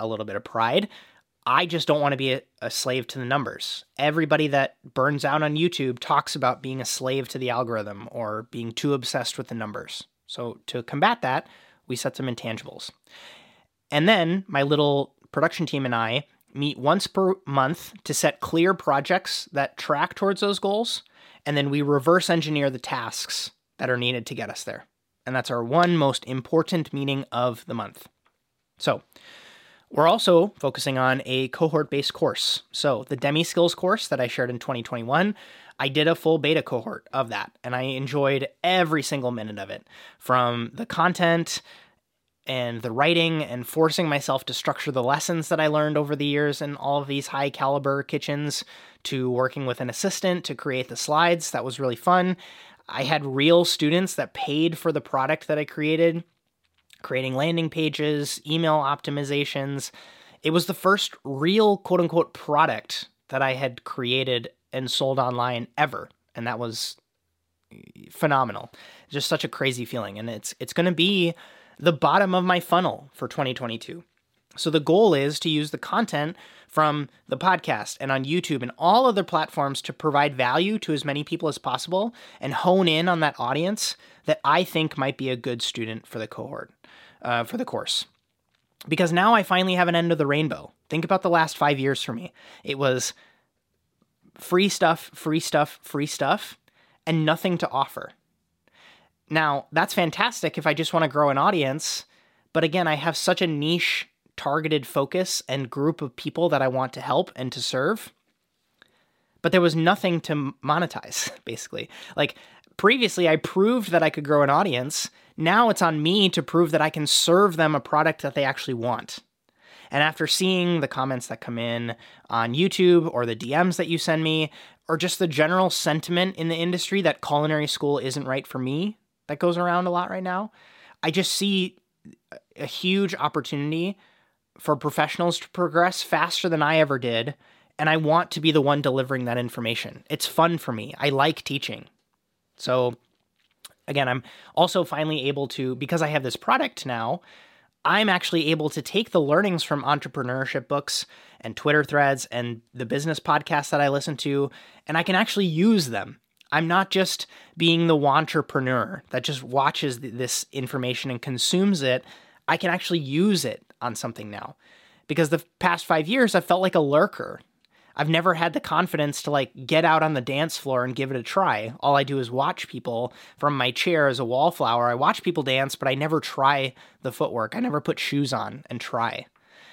a little bit of pride. I just don't want to be a, a, slave to the numbers. Everybody that burns out on YouTube talks about being a slave to the algorithm or being too obsessed with the numbers. So, to combat that, We set some intangibles. And then my little production team and I meet once per month to set clear projects that track towards those goals. And then we reverse engineer the tasks that are needed to get us there. And that's our one most important meeting of the month. So, we're also focusing on a cohort based course. So, the Demi Skills course that I shared in 2021, I did a full beta cohort of that, and I enjoyed every single minute of it from the content and the writing and forcing myself to structure the lessons that I learned over the years in all of these high caliber kitchens to working with an assistant to create the slides. That was really fun. I had real students that paid for the product that I created, creating landing pages, email optimizations. It was the first real quote unquote product that I had created and sold online ever. And that was phenomenal. Just such a crazy feeling. And it's it's gonna be the bottom of my funnel for 2022. So the goal is to use the content from the podcast and on YouTube and all other platforms to provide value to as many people as possible and hone in on that audience that I think might be a good student for the cohort, uh, for the course. Because now I finally have an end of the rainbow. Think about the last five years for me. It was free stuff, free stuff, free stuff, and nothing to offer. Now, that's fantastic if I just want to grow an audience. But again, I have such a niche targeted focus and group of people that I want to help and to serve. But there was nothing to monetize, <laughs> basically. Like previously, I proved that I could grow an audience. Now it's on me to prove that I can serve them a product that they actually want. And after seeing the comments that come in on YouTube or the DMs that you send me, or just the general sentiment in the industry that culinary school isn't right for me, that goes around a lot right now. I just see a huge opportunity for professionals to progress faster than I ever did. And I want to be the one delivering that information. It's fun for me. I like teaching. So, again, I'm also finally able to, because I have this product now, I'm actually able to take the learnings from entrepreneurship books and Twitter threads and the business podcasts that I listen to, and I can actually use them I'm not just being the entrepreneur that just watches this information and consumes it. I can actually use it on something now. Because the past five years, I felt like a lurker. I've never had the confidence to like get out on the dance floor and give it a try. All I do is watch people from my chair as a wallflower. I watch people dance, but I never try the footwork. I never put shoes on and try.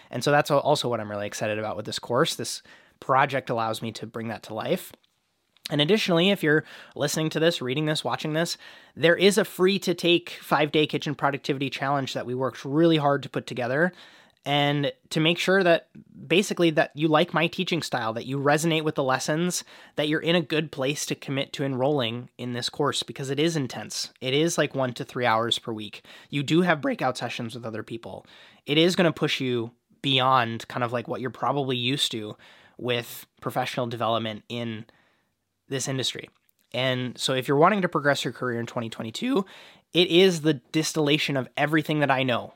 And so that's also what I'm really excited about with this course. This project allows me to bring that to life. And additionally, if you're listening to this, reading this, watching this, there is a free to take five day kitchen productivity challenge that we worked really hard to put together and to make sure that basically that you like my teaching style that you resonate with the lessons that you're in a good place to commit to enrolling in this course because it is intense. It is like one to three hours per week. You do have breakout sessions with other people. It is going to push you beyond kind of like what you're probably used to with professional development in this industry. And so if you're wanting to progress your career in 2022, it is the distillation of everything that I know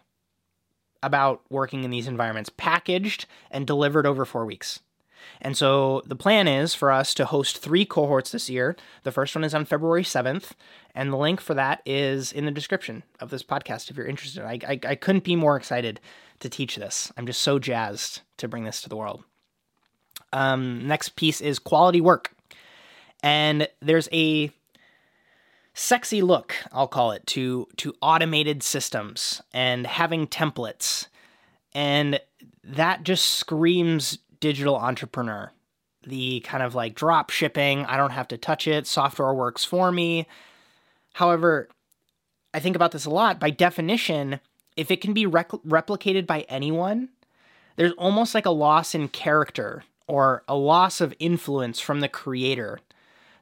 about working in these environments, packaged and delivered over four weeks. And so the plan is for us to host three cohorts this year. The first one is on February 7th, and the link for that is in the description of this podcast if you're interested. I, I, I couldn't be more excited to teach this. I'm just so jazzed to bring this to the world. Um, next piece is quality work. And there's a sexy look, I'll call it, to to automated systems and having templates. And that just screams digital entrepreneur. The kind of like drop shipping, I don't have to touch it, software works for me. However, I think about this a lot. By definition, if it can be rec- replicated by anyone, there's almost like a loss in character or a loss of influence from the creator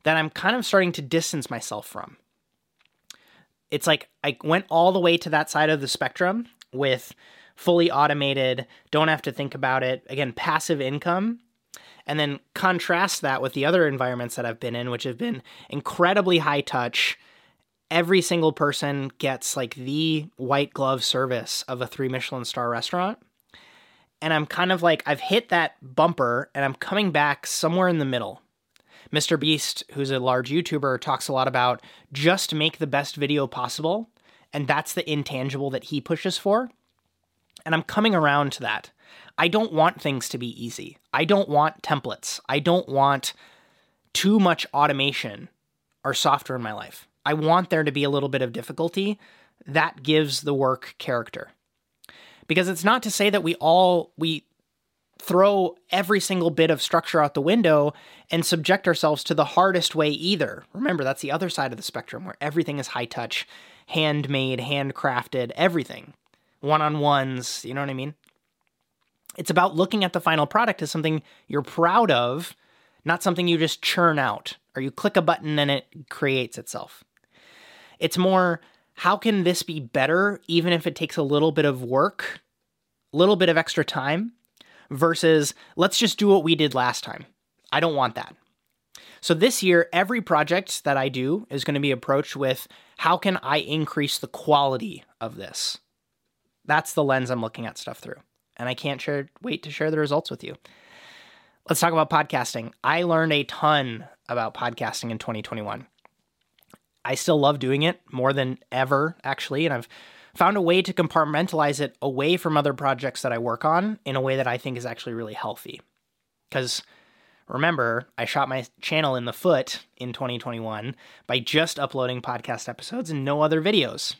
that I'm kind of starting to distance myself from. It's like I went all the way to that side of the spectrum with fully automated, don't have to think about it, again, passive income. And then contrast that with the other environments that I've been in, which have been incredibly high touch. Every single person gets like the white glove service of a three Michelin star restaurant. And I'm kind of like, I've hit that bumper and I'm coming back somewhere in the middle Mr. Beast, who's a large YouTuber, talks a lot about just make the best video possible And that's the intangible that he pushes for. And I'm coming around to that. I don't want things to be easy. I don't want templates. I don't want too much automation or software in my life. I want there to be a little bit of difficulty. That gives the work character. Because it's not to say that we all we throw every single bit of structure out the window and subject ourselves to the hardest way either. Remember, that's the other side of the spectrum where everything is high touch, handmade, handcrafted, everything. One on ones, you know what I mean? It's about looking at the final product as something you're proud of, not something you just churn out or you click a button and it creates itself. It's more, how can this be better even if it takes a little bit of work, a little bit of extra time, versus let's just do what we did last time. I don't want that. So this year, every project that I do is going to be approached with how can I increase the quality of this? That's the lens I'm looking at stuff through. And I can't share, wait to share the results with you. Let's talk about podcasting. I learned a ton about podcasting in 2021. I still love doing it more than ever, actually, and I've found a way to compartmentalize it away from other projects that I work on in a way that I think is actually really healthy. Because remember, I shot my channel in the foot in 2021 by just uploading podcast episodes and no other videos.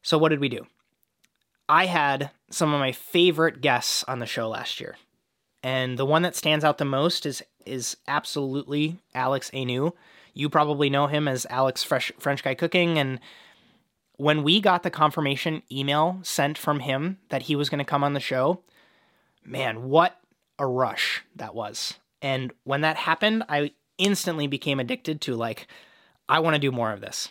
So, what did we do? I had some of my favorite guests on the show last year. And the one that stands out the most is is absolutely Alex Anu. You probably know him as Alex Fresh, French Guy Cooking and when we got the confirmation email sent from him that he was going to come on the show, man, what a rush that was. And when that happened, I instantly became addicted to like, I want to do more of this.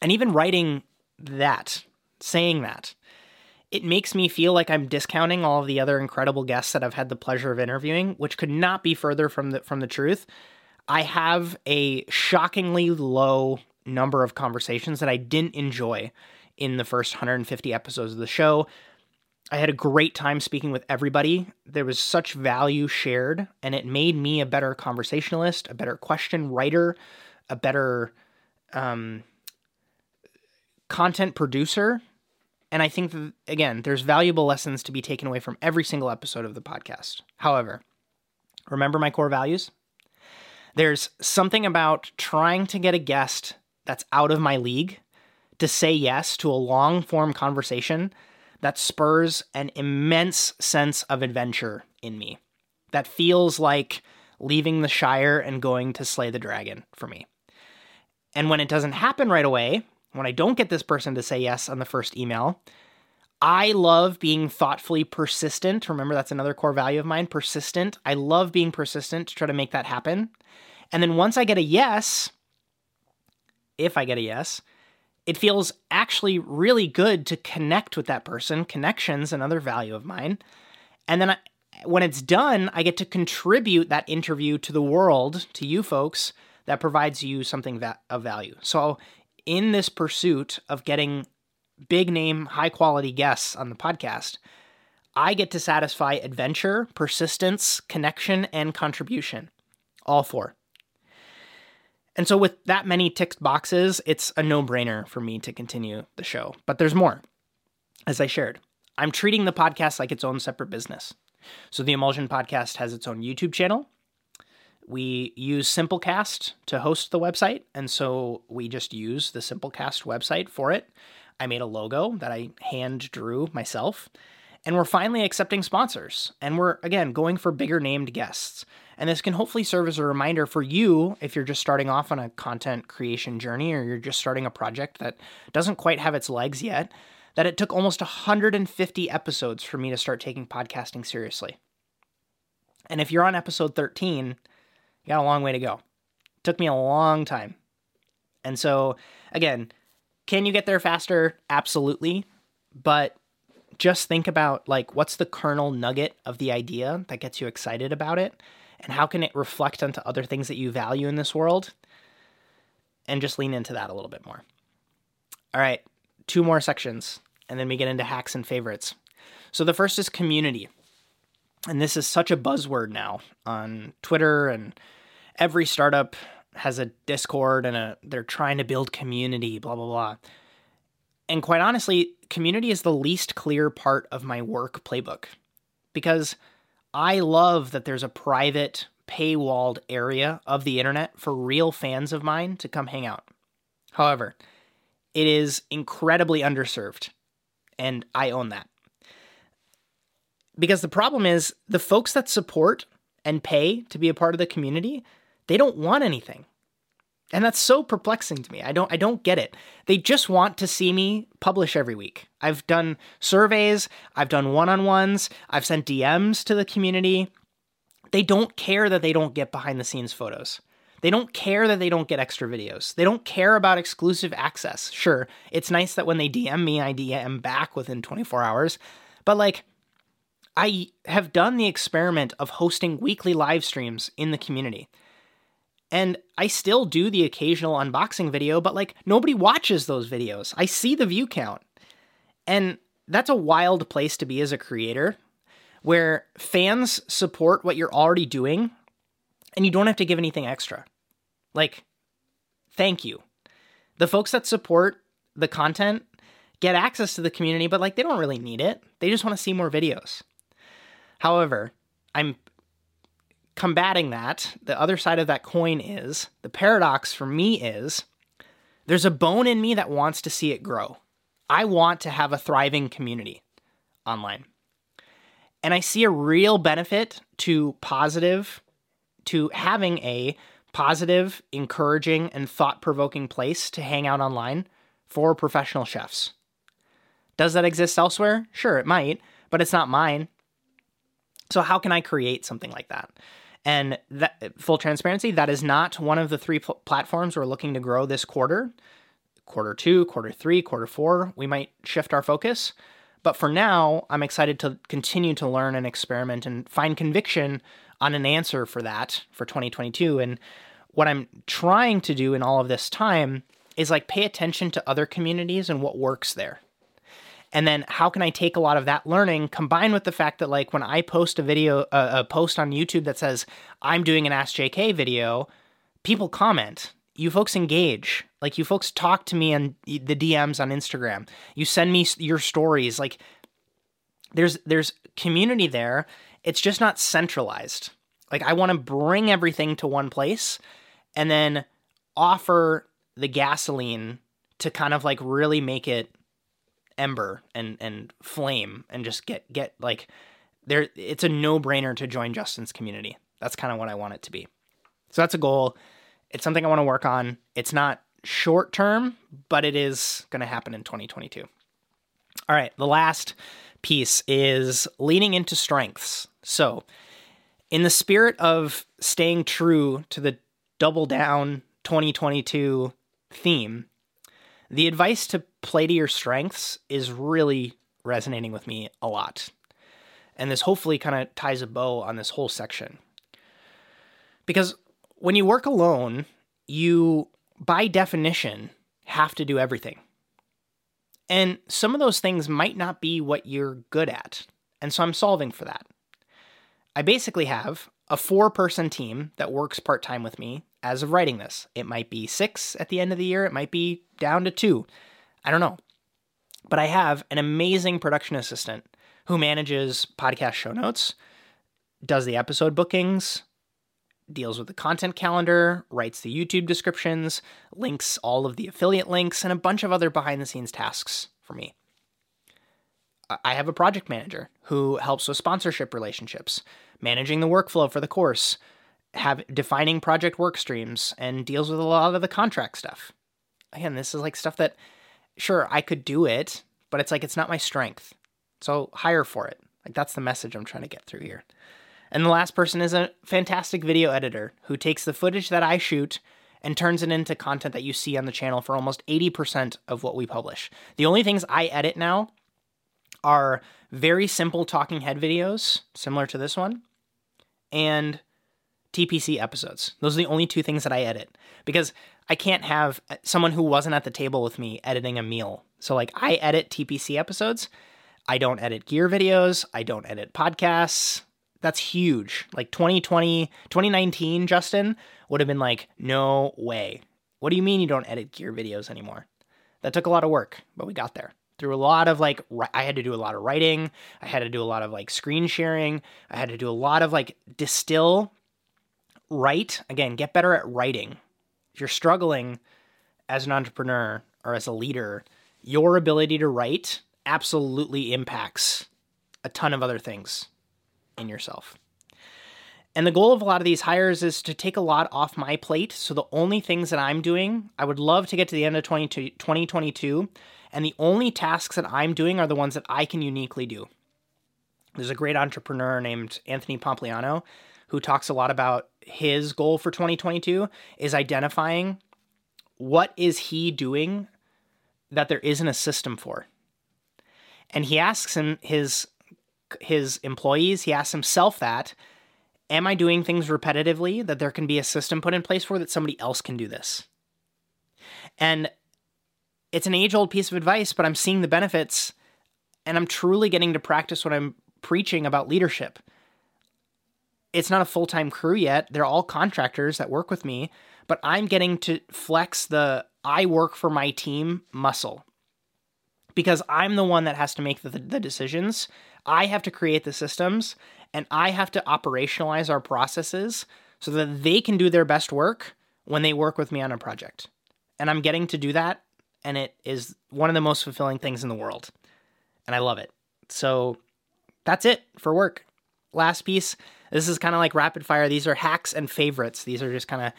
And even writing that, saying that, it makes me feel like I'm discounting all of the other incredible guests that I've had the pleasure of interviewing, which could not be further from the from the truth. I have a shockingly low number of conversations that I didn't enjoy in the first 150 episodes of the show. I had a great time speaking with everybody. There was such value shared, and it made me a better conversationalist, a better question writer, a better um, content producer. And I think that, again, there's valuable lessons to be taken away from every single episode of the podcast. However, remember my core values? There's something about trying to get a guest that's out of my league to say yes to a long form conversation that spurs an immense sense of adventure in me. That feels like leaving the Shire and going to slay the dragon for me. And when it doesn't happen right away, when I don't get this person to say yes on the first email, I love being thoughtfully persistent. Remember, that's another core value of mine persistent. I love being persistent to try to make that happen. And then once I get a yes, if I get a yes, it feels actually really good to connect with that person. Connections, another value of mine. And then I, when it's done, I get to contribute that interview to the world, to you folks, that provides you something va- of value. So, in this pursuit of getting big name, high quality guests on the podcast, I get to satisfy adventure, persistence, connection, and contribution. All four. And so, with that many ticked boxes, it's a no brainer for me to continue the show. But there's more. As I shared, I'm treating the podcast like its own separate business. So, the Emulsion Podcast has its own YouTube channel. We use Simplecast to host the website. And so, we just use the Simplecast website for it. I made a logo that I hand drew myself. And we're finally accepting sponsors. And we're, again, going for bigger named guests. And this can hopefully serve as a reminder for you if you're just starting off on a content creation journey or you're just starting a project that doesn't quite have its legs yet, that it took almost 150 episodes for me to start taking podcasting seriously. And if you're on episode 13, you got a long way to go. It took me a long time. And so, again, can you get there faster? Absolutely. But just think about like what's the kernel nugget of the idea that gets you excited about it and how can it reflect onto other things that you value in this world? And just lean into that a little bit more. All right two more sections and then we get into hacks and favorites. So the first is community. And this is such a buzzword now on twitter and every startup has a discord and a they're trying to build community blah blah blah. And quite honestly, community is the least clear part of my work playbook. Because I love that there's a private, paywalled area of the internet for real fans of mine to come hang out. However, it is incredibly underserved, and I own that. Because the problem is the folks that support and pay to be a part of the community, they don't want anything. And that's so perplexing to me. I don't I don't get it. They just want to see me publish every week. I've done surveys, I've done one-on-ones, I've sent DMs to the community. They don't care that they don't get behind the scenes photos. They don't care that they don't get extra videos. They don't care about exclusive access. Sure, it's nice that when they DM me, I DM back within 24 hours. But like I have done the experiment of hosting weekly live streams in the community. And I still do the occasional unboxing video, but like nobody watches those videos. I see the view count. And that's a wild place to be as a creator where fans support what you're already doing and you don't have to give anything extra. Like, thank you. The folks that support the content get access to the community, but like they don't really need it. They just want to see more videos. However, I'm combating that, the other side of that coin is the paradox for me is there's a bone in me that wants to see it grow. I want to have a thriving community online. And I see a real benefit to positive, to having a positive, encouraging, and thought provoking place to hang out online for professional chefs. Does that exist elsewhere? Sure, it might, but it's not mine. So, how can I create something like that? And that, full transparency, that is not one of the three pl- platforms we're looking to grow this quarter. Quarter two, quarter three, quarter four, we might shift our focus. But for now, I'm excited to continue to learn and experiment and find conviction on an answer for that for 2022. And what I'm trying to do in all of this time is like pay attention to other communities and what works there. And then how can I take a lot of that learning combined with the fact that like when I post a video, uh, a post on YouTube that says I'm doing an Ask JK video, people comment. You folks engage. Like you folks talk to me on the DMs on Instagram. You send me your stories. Like there's there's community there. It's just not centralized. Like I want to bring everything to one place and then offer the gasoline to kind of like really make it ember and and flame and just get get like there it's a no-brainer to join Justin's community. That's kind of what I want it to be. So that's a goal. It's something I want to work on. It's not short term, but it is going to happen in 2022. All right, the last piece is leaning into strengths. So, in the spirit of staying true to the double down 2022 theme, the advice to play to your strengths is really resonating with me a lot. And this hopefully kind of ties a bow on this whole section. Because when you work alone, you, by definition, have to do everything. And some of those things might not be what you're good at. And so I'm solving for that. I basically have a four person team that works part time with me as of writing this. It might be six at the end of the year, it might be down to two. I don't know. But I have an amazing production assistant who manages podcast show notes, does the episode bookings, deals with the content calendar, writes the YouTube descriptions, links all of the affiliate links, and a bunch of other behind the scenes tasks for me. I have a project manager who helps with sponsorship relationships, managing the workflow for the course, have defining project work streams, and deals with a lot of the contract stuff. Again, this is like stuff that sure I could do it, but it's like it's not my strength. So hire for it. Like that's the message I'm trying to get through here. And the last person is a fantastic video editor who takes the footage that I shoot and turns it into content that you see on the channel for almost 80% of what we publish. The only things I edit now are very simple talking head videos, similar to this one, and TPC episodes. Those are the only two things that I edit because I can't have uh, someone who wasn't at the table with me editing a meal. So, like, I edit TPC episodes. I don't edit gear videos. I don't edit podcasts. That's huge. Like 2020, 2019, Justin would have been like, no way. What do you mean you don't edit gear videos anymore? That took a lot of work, but we got there. Through a lot of like, I had to do a lot of writing. I had to do a lot of like screen sharing. I had to do a lot of like distill, write. Again, get better at writing. If you're struggling as an entrepreneur or as a leader, your ability to write absolutely impacts a ton of other things in yourself. And the goal of a lot of these hires is to take a lot off my plate. So the only things that I'm doing, I would love to get to the end of 2022, and the only tasks that I'm doing are the ones that I can uniquely do. There's a great entrepreneur named Anthony Pompliano who talks a lot about his goal for 2022 is identifying what is he doing that there isn't a system for. And he asks him his his employees, he asks himself that, am I doing things repetitively that there can be a system put in place for that somebody else can do this? And it's an age old piece of advice, but I'm seeing the benefits and I'm truly getting to practice what I'm preaching about leadership. It's not a full time crew yet. They're all contractors that work with me, but I'm getting to flex the I work for my team muscle because I'm the one that has to make the, the decisions. I have to create the systems and I have to operationalize our processes so that they can do their best work when they work with me on a project. And I'm getting to do that, and it is one of the most fulfilling things in the world. And I love it. So that's it for work. Last piece. This is kind of like rapid fire. These are hacks and favorites. These are just kind of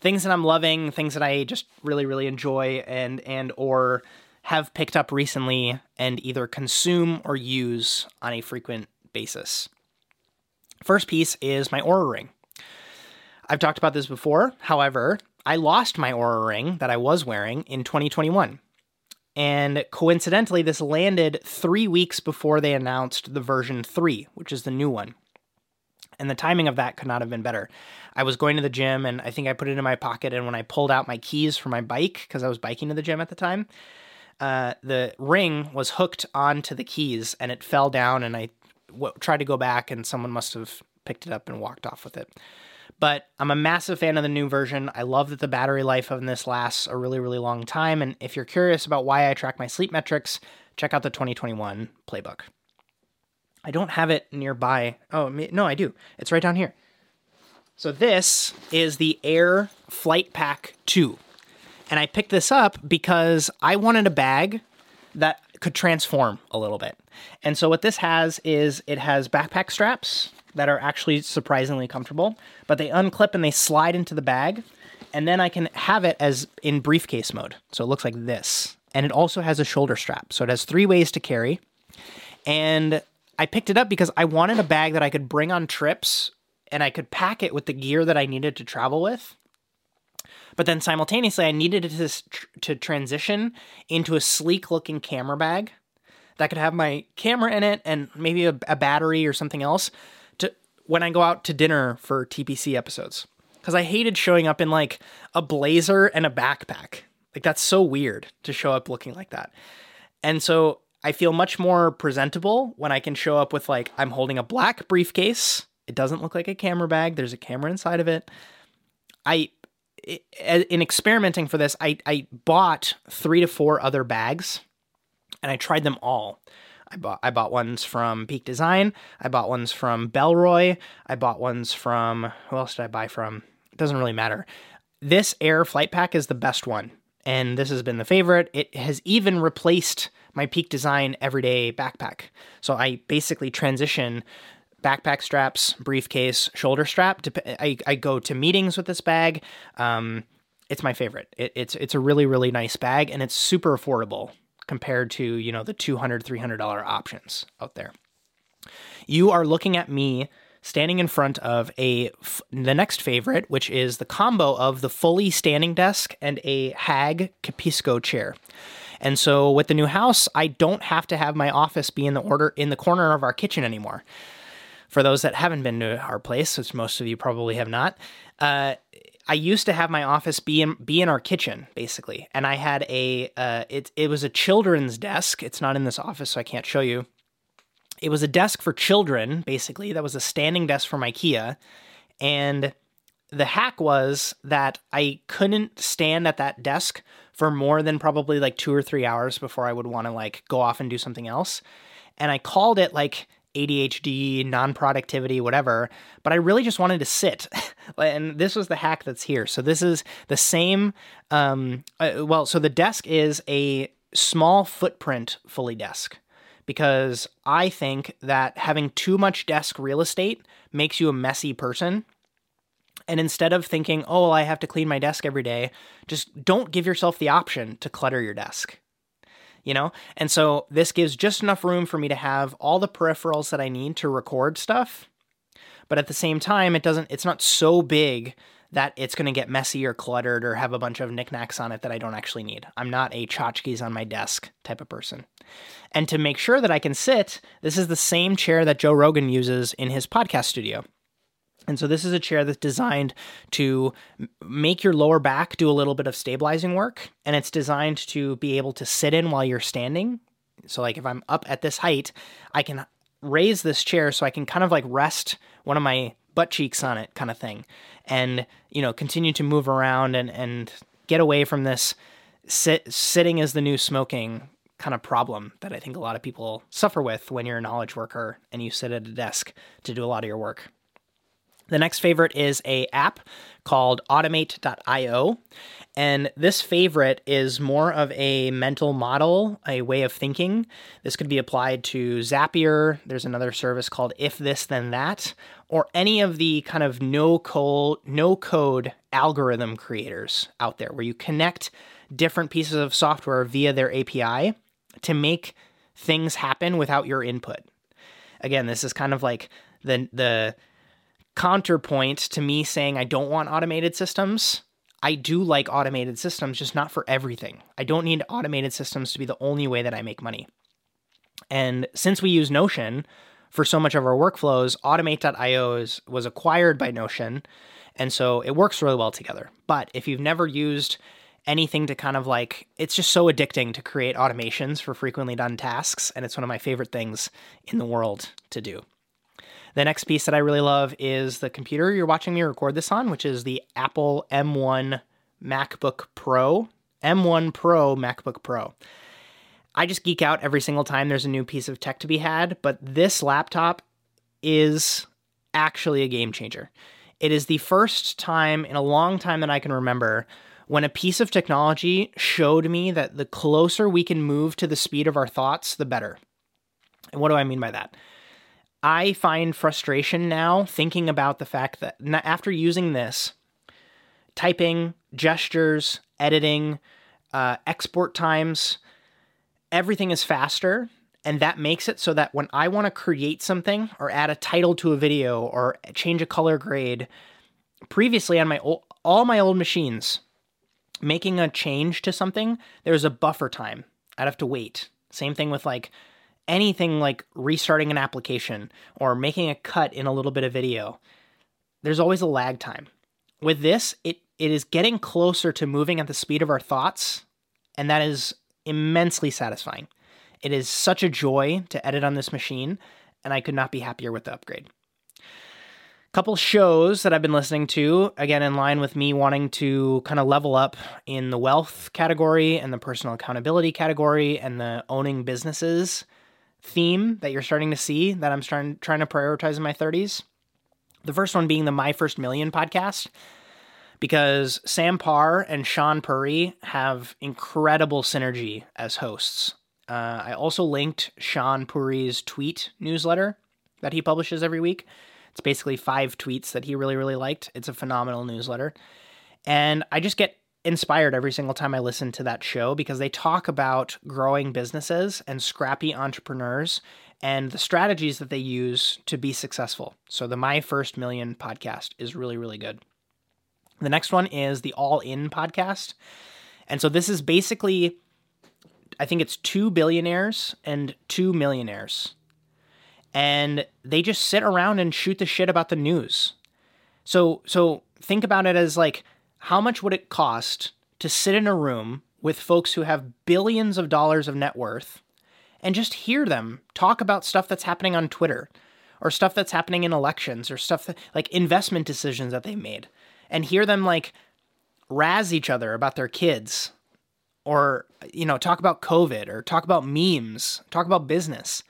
things that I'm loving, things that I just really, really enjoy and and or have picked up recently and either consume or use on a frequent basis. First piece is my Oura ring. I've talked about this before. However, I lost my Oura ring that I was wearing in 2021. And coincidentally, this landed three weeks before they announced the version 3, which is the new one. And the timing of that could not have been better. I was going to the gym and I think I put it in my pocket. And when I pulled out my keys for my bike, because I was biking to the gym at the time, uh, the ring was hooked onto the keys and it fell down. And I w- tried to go back, and someone must have picked it up and walked off with it. But I'm a massive fan of the new version. I love that the battery life on this lasts a really, really long time. And if you're curious about why I track my sleep metrics, check out the 2021 playbook. I don't have it nearby. Oh, no, I do. It's right down here. So this is the Aer Flight Pack 2. And I picked this up because I wanted a bag that could transform a little bit. And so what this has is it has backpack straps that are actually surprisingly comfortable, but they unclip and they slide into the bag. And then I can have it as in briefcase mode. So it looks like this. And it also has a shoulder strap. So it has three ways to carry. And I picked it up because I wanted a bag that I could bring on trips and I could pack it with the gear that I needed to travel with. But then simultaneously, I needed it to, to transition into a sleek looking camera bag that could have my camera in it and maybe a, a battery or something else to when I go out to dinner for TPC episodes. Because I hated showing up in like a blazer and a backpack. Like that's so weird to show up looking like that. And so I feel much more presentable when I can show up with like I'm holding a black briefcase. It doesn't look like a camera bag. There's a camera inside of it. I in experimenting for this, I, I bought three to four other bags and I tried them all. I bought I bought ones from Peak Design. I bought ones from Bellroy. I bought ones from who else did I buy from? It doesn't really matter. This Aer Flight Pack is the best one, and this has been the favorite. It has even replaced my Peak Design everyday backpack. So I basically transition backpack straps, briefcase, shoulder strap. I, I go to meetings with this bag. Um, it's my favorite. It, it's it's a really really nice bag and it's super affordable compared to you know the 200 300 dollar options out there. You are looking at me standing in front of a the next favorite, which is the combo of the fully standing desk and a Hag Capisco chair. And so with the new house, I don't have to have my office be in the order in the corner of our kitchen anymore for those that haven't been to our place, which most of you probably have not, uh, I used to have my office be in be in our kitchen basically, and I had a uh, it it was a children's desk. It's not in this office, so I can't show you. It was a desk for children basically. That was a standing desk from IKEA, and the hack was that I couldn't stand at that desk for more than probably like two or three hours before I would want to like go off and do something else. And I called it like ADHD, non productivity, whatever, but I really just wanted to sit. <laughs> and this was the hack that's here. So this is the same. Um, uh, well, so the desk is a small footprint fully desk because I think that having too much desk real estate makes you a messy person. And instead of thinking, oh, well, I have to clean my desk every day, just don't give yourself the option to clutter your desk you know? And so this gives just enough room for me to have all the peripherals that I need to record stuff. But at the same time, it doesn't, it's not so big that it's going to get messy or cluttered or have a bunch of knickknacks on it that I don't actually need. I'm not a tchotchkes on my desk type of person. And to make sure that I can sit, this is the same chair that Joe Rogan uses in his podcast studio. And so this is a chair that's designed to make your lower back do a little bit of stabilizing work and it's designed to be able to sit in while you're standing. So like if I'm up at this height, I can raise this chair so I can kind of like rest one of my butt cheeks on it kind of thing and you know continue to move around and and get away from this sit sitting is the new smoking kind of problem that I think a lot of people suffer with when you're a knowledge worker and you sit at a desk to do a lot of your work. The next favorite is a app called automate.io. And this favorite is more of a mental model, a way of thinking. This could be applied to Zapier. There's another service called If This Then That, or any of the kind of no code, no code algorithm creators out there where you connect different pieces of software via their API to make things happen without your input. Again, this is kind of like the the counterpoint to me saying I don't want automated systems. I do like automated systems, just not for everything. I don't need automated systems to be the only way that I make money. And since we use Notion for so much of our workflows, automate.io is, was acquired by Notion. And so it works really well together. But if you've never used anything to kind of like, it's just so addicting to create automations for frequently done tasks. And it's one of my favorite things in the world to do. The next piece that I really love is the computer you're watching me record this on, which is the Apple M1 MacBook Pro. M1 Pro MacBook Pro. I just geek out every single time there's a new piece of tech to be had, but this laptop is actually a game changer. It is the first time in a long time that I can remember when a piece of technology showed me that the closer we can move to the speed of our thoughts, the better. And what do I mean by that? I find frustration now thinking about the fact that after using this, typing, gestures, editing, uh, export times, everything is faster. And that makes it so that when I want to create something or add a title to a video or change a color grade, previously on my old, all my old machines, making a change to something, there's a buffer time. I'd have to wait. Same thing with like anything like restarting an application or making a cut in a little bit of video, there's always a lag time. With this, it it is getting closer to moving at the speed of our thoughts, and that is immensely satisfying. It is such a joy to edit on this machine, and I could not be happier with the upgrade. Couple shows that I've been listening to, again, in line with me wanting to kind of level up in the wealth category and the personal accountability category and the owning businesses theme that you're starting to see that I'm trying trying to prioritize in my 30s. The first one being the My First Million podcast because Sam Parr and Shaan Puri have incredible synergy as hosts. Uh, I also linked Shaan Puri's tweet newsletter that he publishes every week. It's basically five tweets that he really, really liked. It's a phenomenal newsletter. And I just get inspired every single time I listen to that show because they talk about growing businesses and scrappy entrepreneurs and the strategies that they use to be successful. So the My First Million podcast is really, really good. The next one is the All In podcast. And so this is basically, I think it's two billionaires and two millionaires. And they just sit around and shoot the shit about the news. So so think about it as like how much would it cost to sit in a room with folks who have billions of dollars of net worth and just hear them talk about stuff that's happening on Twitter or stuff that's happening in elections or stuff that, like investment decisions that they made and hear them like razz each other about their kids or you know talk about covid or talk about memes talk about business.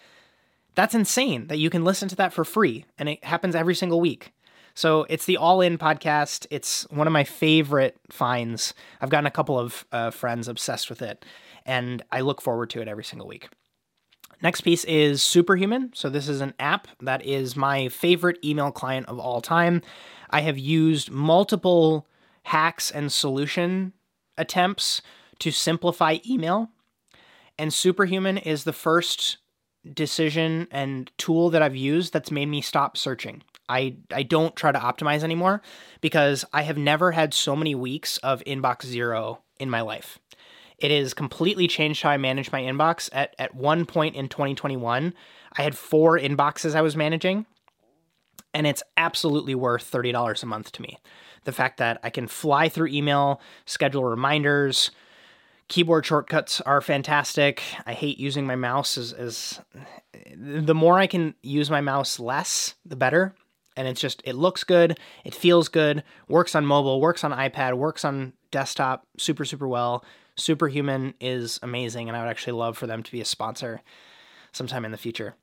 That's insane that you can listen to that for free and it happens every single week so it's the all in podcast it's one of my favorite finds i've gotten a couple of uh, friends obsessed with it and i look forward to it every single week next piece is superhuman so this is an app that is my favorite email client of all time i have used multiple hacks and solution attempts to simplify email. And Superhuman is the first decision and tool that I've used that's made me stop searching. I, I don't try to optimize anymore because I have never had so many weeks of inbox zero in my life. It has completely changed how I manage my inbox. At, at one point in 2021, I had four inboxes I was managing, and it's absolutely worth $30 a month to me. The fact that I can fly through email, schedule reminders, keyboard shortcuts are fantastic. I hate using my mouse as, the more I can use my mouse less, the better. And it's just it looks good, it feels good, works on mobile, works on iPad, works on desktop super super well. Superhuman is amazing and I would actually love for them to be a sponsor sometime in the future.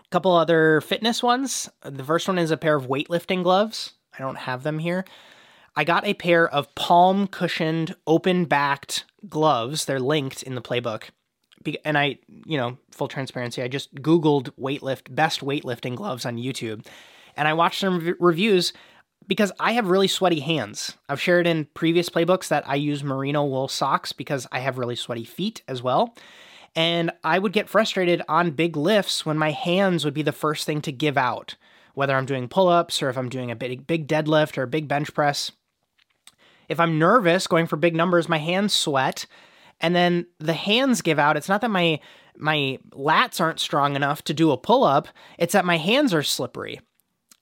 A couple other fitness ones. The first one is a pair of weightlifting gloves. I don't have them here. I got a pair of palm cushioned, open backed gloves. They're linked in the playbook. And I, you know, full transparency, I just Googled weightlift, best weightlifting gloves on YouTube. And I watched some reviews because I have really sweaty hands. I've shared in previous playbooks that I use merino wool socks because I have really sweaty feet as well. And I would get frustrated on big lifts when my hands would be the first thing to give out, whether I'm doing pull ups or if I'm doing a big, big deadlift or a big bench press. If I'm nervous going for big numbers, my hands sweat and then the hands give out. It's not that my my lats aren't strong enough to do a pull up, it's that my hands are slippery.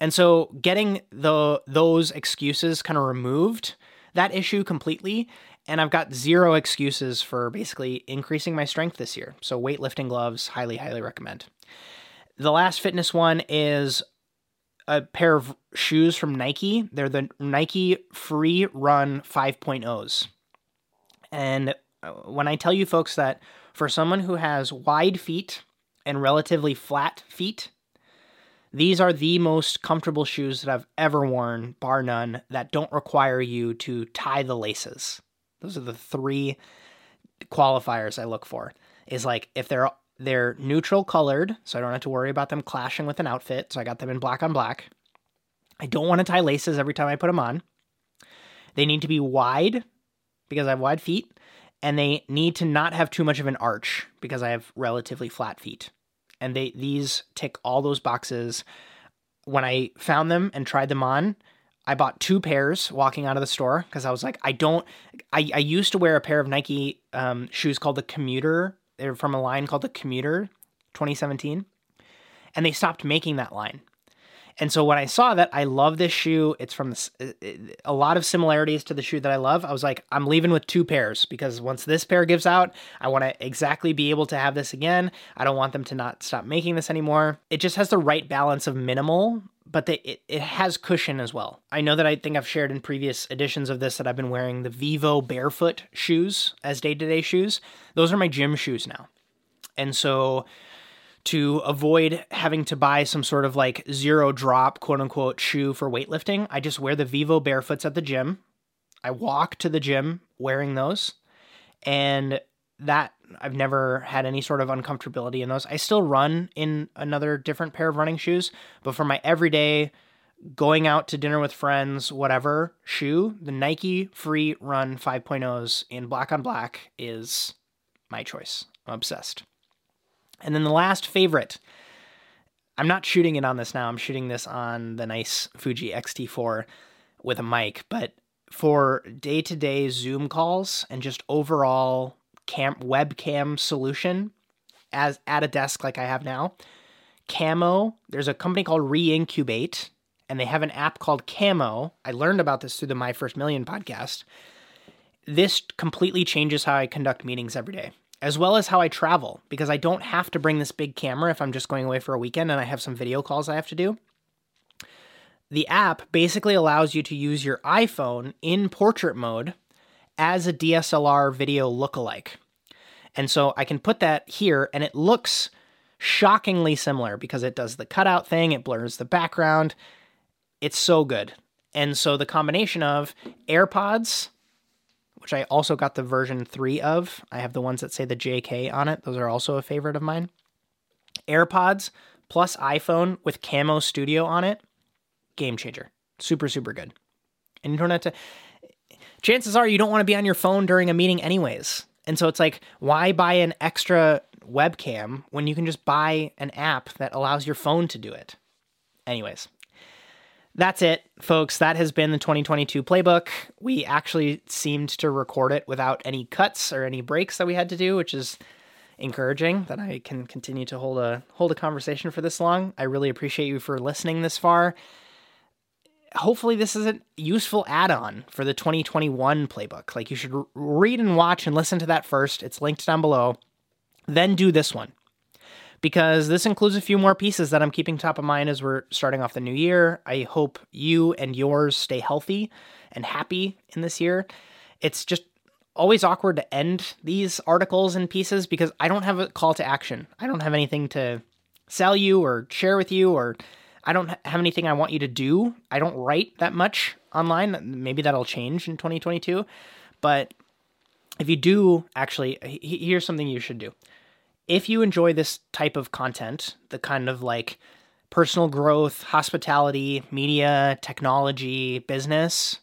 And so getting the those excuses kind of removed that issue completely and I've got zero excuses for basically increasing my strength this year. So weightlifting gloves highly highly recommend. The last fitness one is a pair of shoes from Nike. They're the Nike Free Run 5.0s. And uh, when I tell you folks that for someone who has wide feet and relatively flat feet, these are the most comfortable shoes that I've ever worn, bar none, that don't require you to tie the laces. Those are the three qualifiers I look for. Is like if they're they're neutral colored, so I don't have to worry about them clashing with an outfit. So I got them in black on black. I don't want to tie laces every time I put them on. They need to be wide because I have wide feet, and they need to not have too much of an arch because I have relatively flat feet. And they these tick all those boxes. When I found them and tried them on, I bought two pairs walking out of the store because I was like, I don't. I, I used to wear a pair of Nike um, shoes called the Commuter they're from a line called the Commuter 2017. And they stopped making that line. And so when I saw that, I love this shoe. It's from a lot of similarities to the shoe that I love. I was like, I'm leaving with two pairs because once this pair gives out, I want to exactly be able to have this again. I don't want them to not stop making this anymore. It just has the right balance of minimal but they, it, it has cushion as well. I know that I think I've shared in previous editions of this that I've been wearing the Vivobarefoot shoes as day to day shoes. Those are my gym shoes now. And so to avoid having to buy some sort of like zero drop quote unquote shoe for weightlifting, I just wear the Vivobarefoots at the gym. I walk to the gym wearing those. And that I've never had any sort of uncomfortability in those. I still run in another different pair of running shoes, but for my everyday going out to dinner with friends, whatever shoe, the Nike Free Run 5.0s in black on black is my choice. I'm obsessed. And then the last favorite. I'm not shooting it on this now. I'm shooting this on the nice Fuji X-T4 with a mic, but for day-to-day Zoom calls and just overall cam webcam solution as at a desk like I have now. Camo, there's a company called Reincubate, and they have an app called Camo. I learned about this through the My First Million podcast. This completely changes how I conduct meetings every day, as well as how I travel, because I don't have to bring this big camera if I'm just going away for a weekend and I have some video calls I have to do. the app basically allows you to use your iPhone in portrait mode as a DSLR video lookalike. And so I can put that here and it looks shockingly similar because it does the cutout thing, it blurs the background. It's so good. And so the combination of AirPods, which I also got the version 3 of, I have the ones that say the JK on it. Those are also a favorite of mine. AirPods plus iPhone with Camo Studio on it, game changer. Super, super good. And you don't have to. Chances are you don't want to be on your phone during a meeting, anyways. And so it's like, why buy an extra webcam when you can just buy an app that allows your phone to do it? Anyways, that's it, folks. That has been the 2022 playbook. We actually seemed to record it without any cuts or any breaks that we had to do, which is encouraging that I can continue to hold a hold a conversation for this long. I really appreciate you for listening this far. Hopefully this is a useful add-on for the 2021 playbook. Like you should read and watch and listen to that first. It's linked down below. Then do this one. Because this includes a few more pieces that I'm keeping top of mind as we're starting off the new year. I hope you and yours stay healthy and happy in this year. It's just always awkward to end these articles and pieces because I don't have a call to action. I don't have anything to sell you or share with you, or I don't have anything I want you to do. I don't write that much online. Maybe that'll change in 2022. But if you do, actually, here's something you should do. If you enjoy this type of content, the kind of like personal growth, hospitality, media, technology, business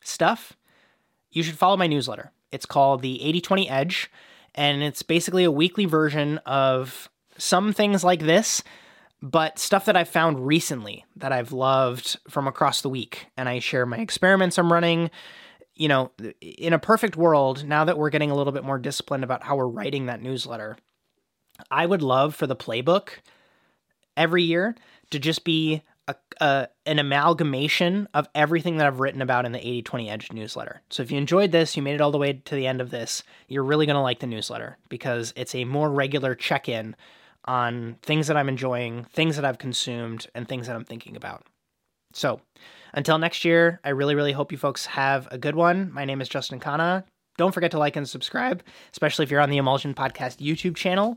stuff, you should follow my newsletter. It's called the 80/20 Edge, and it's basically a weekly version of some things like this, but stuff that I've found recently that I've loved from across the week. And I share my experiments I'm running. You know, in a perfect world, now that we're getting a little bit more disciplined about how we're writing that newsletter, I would love for the playbook every year to just be a, an amalgamation of everything that I've written about in the 80 20 Edge newsletter. So if you enjoyed this, you made it all the way to the end of this, you're really going to like the newsletter because it's a more regular check in on things that I'm enjoying, things that I've consumed, and things that I'm thinking about. So until next year, I really, really hope you folks have a good one. My name is Justin Khanna. Don't forget to like and subscribe, especially if you're on the Emulsion Podcast YouTube channel.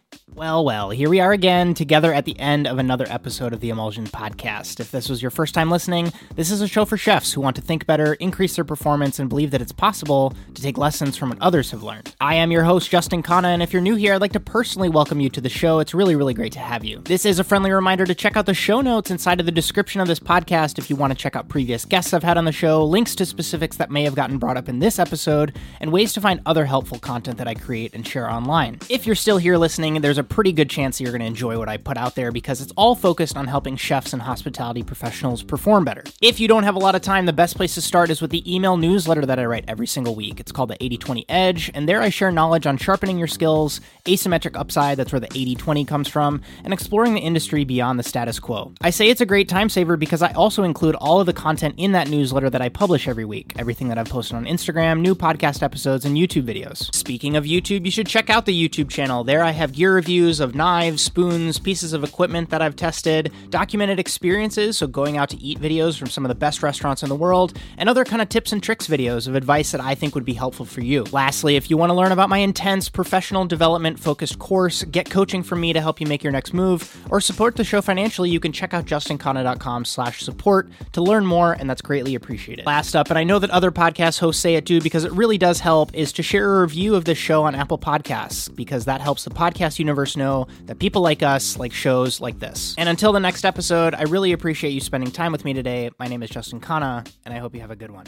Well, well, here we are again, together at the end of another episode of the Emulsion Podcast. If this was your first time listening, this is a show for chefs who want to think better, increase their performance, and believe that it's possible to take lessons from what others have learned. I am your host, Justin Khanna, and if you're new here, I'd like to personally welcome you to the show. It's really, really great to have you. This is a friendly reminder to check out the show notes inside of the description of this podcast if you want to check out previous guests I've had on the show, links to specifics that may have gotten brought up in this episode, and ways to find other helpful content that I create and share online. If you're still here listening, there's a pretty good chance you're going to enjoy what I put out there because it's all focused on helping chefs and hospitality professionals perform better. If you don't have a lot of time, the best place to start is with the email newsletter that I write every single week. It's called the 80 20 Edge, and there I share knowledge on sharpening your skills, asymmetric upside, that's where the 80 20 comes from, and exploring the industry beyond the status quo. I say it's a great time saver because I also include all of the content in that newsletter that I publish every week everything that I've posted on Instagram, new podcast episodes, and YouTube videos. Speaking of YouTube, you should check out the YouTube channel. There I have gear reviews of knives, spoons, pieces of equipment that I've tested, documented experiences, so going out to eat videos from some of the best restaurants in the world, and other kind of tips and tricks videos of advice that I think would be helpful for you. Lastly, if you want to learn about my intense professional development focused course, get coaching from me to help you make your next move, or support the show financially, you can check out justinkhanna.com slash support to learn more, and that's greatly appreciated. Last up, and I know that other podcast hosts say it too because it really does help, is to share a review of this show on Apple Podcasts because that helps the podcast universe know that people like us like shows like this. And until the next episode, I really appreciate you spending time with me today. My name is Justin Khanna, and I hope you have a good one.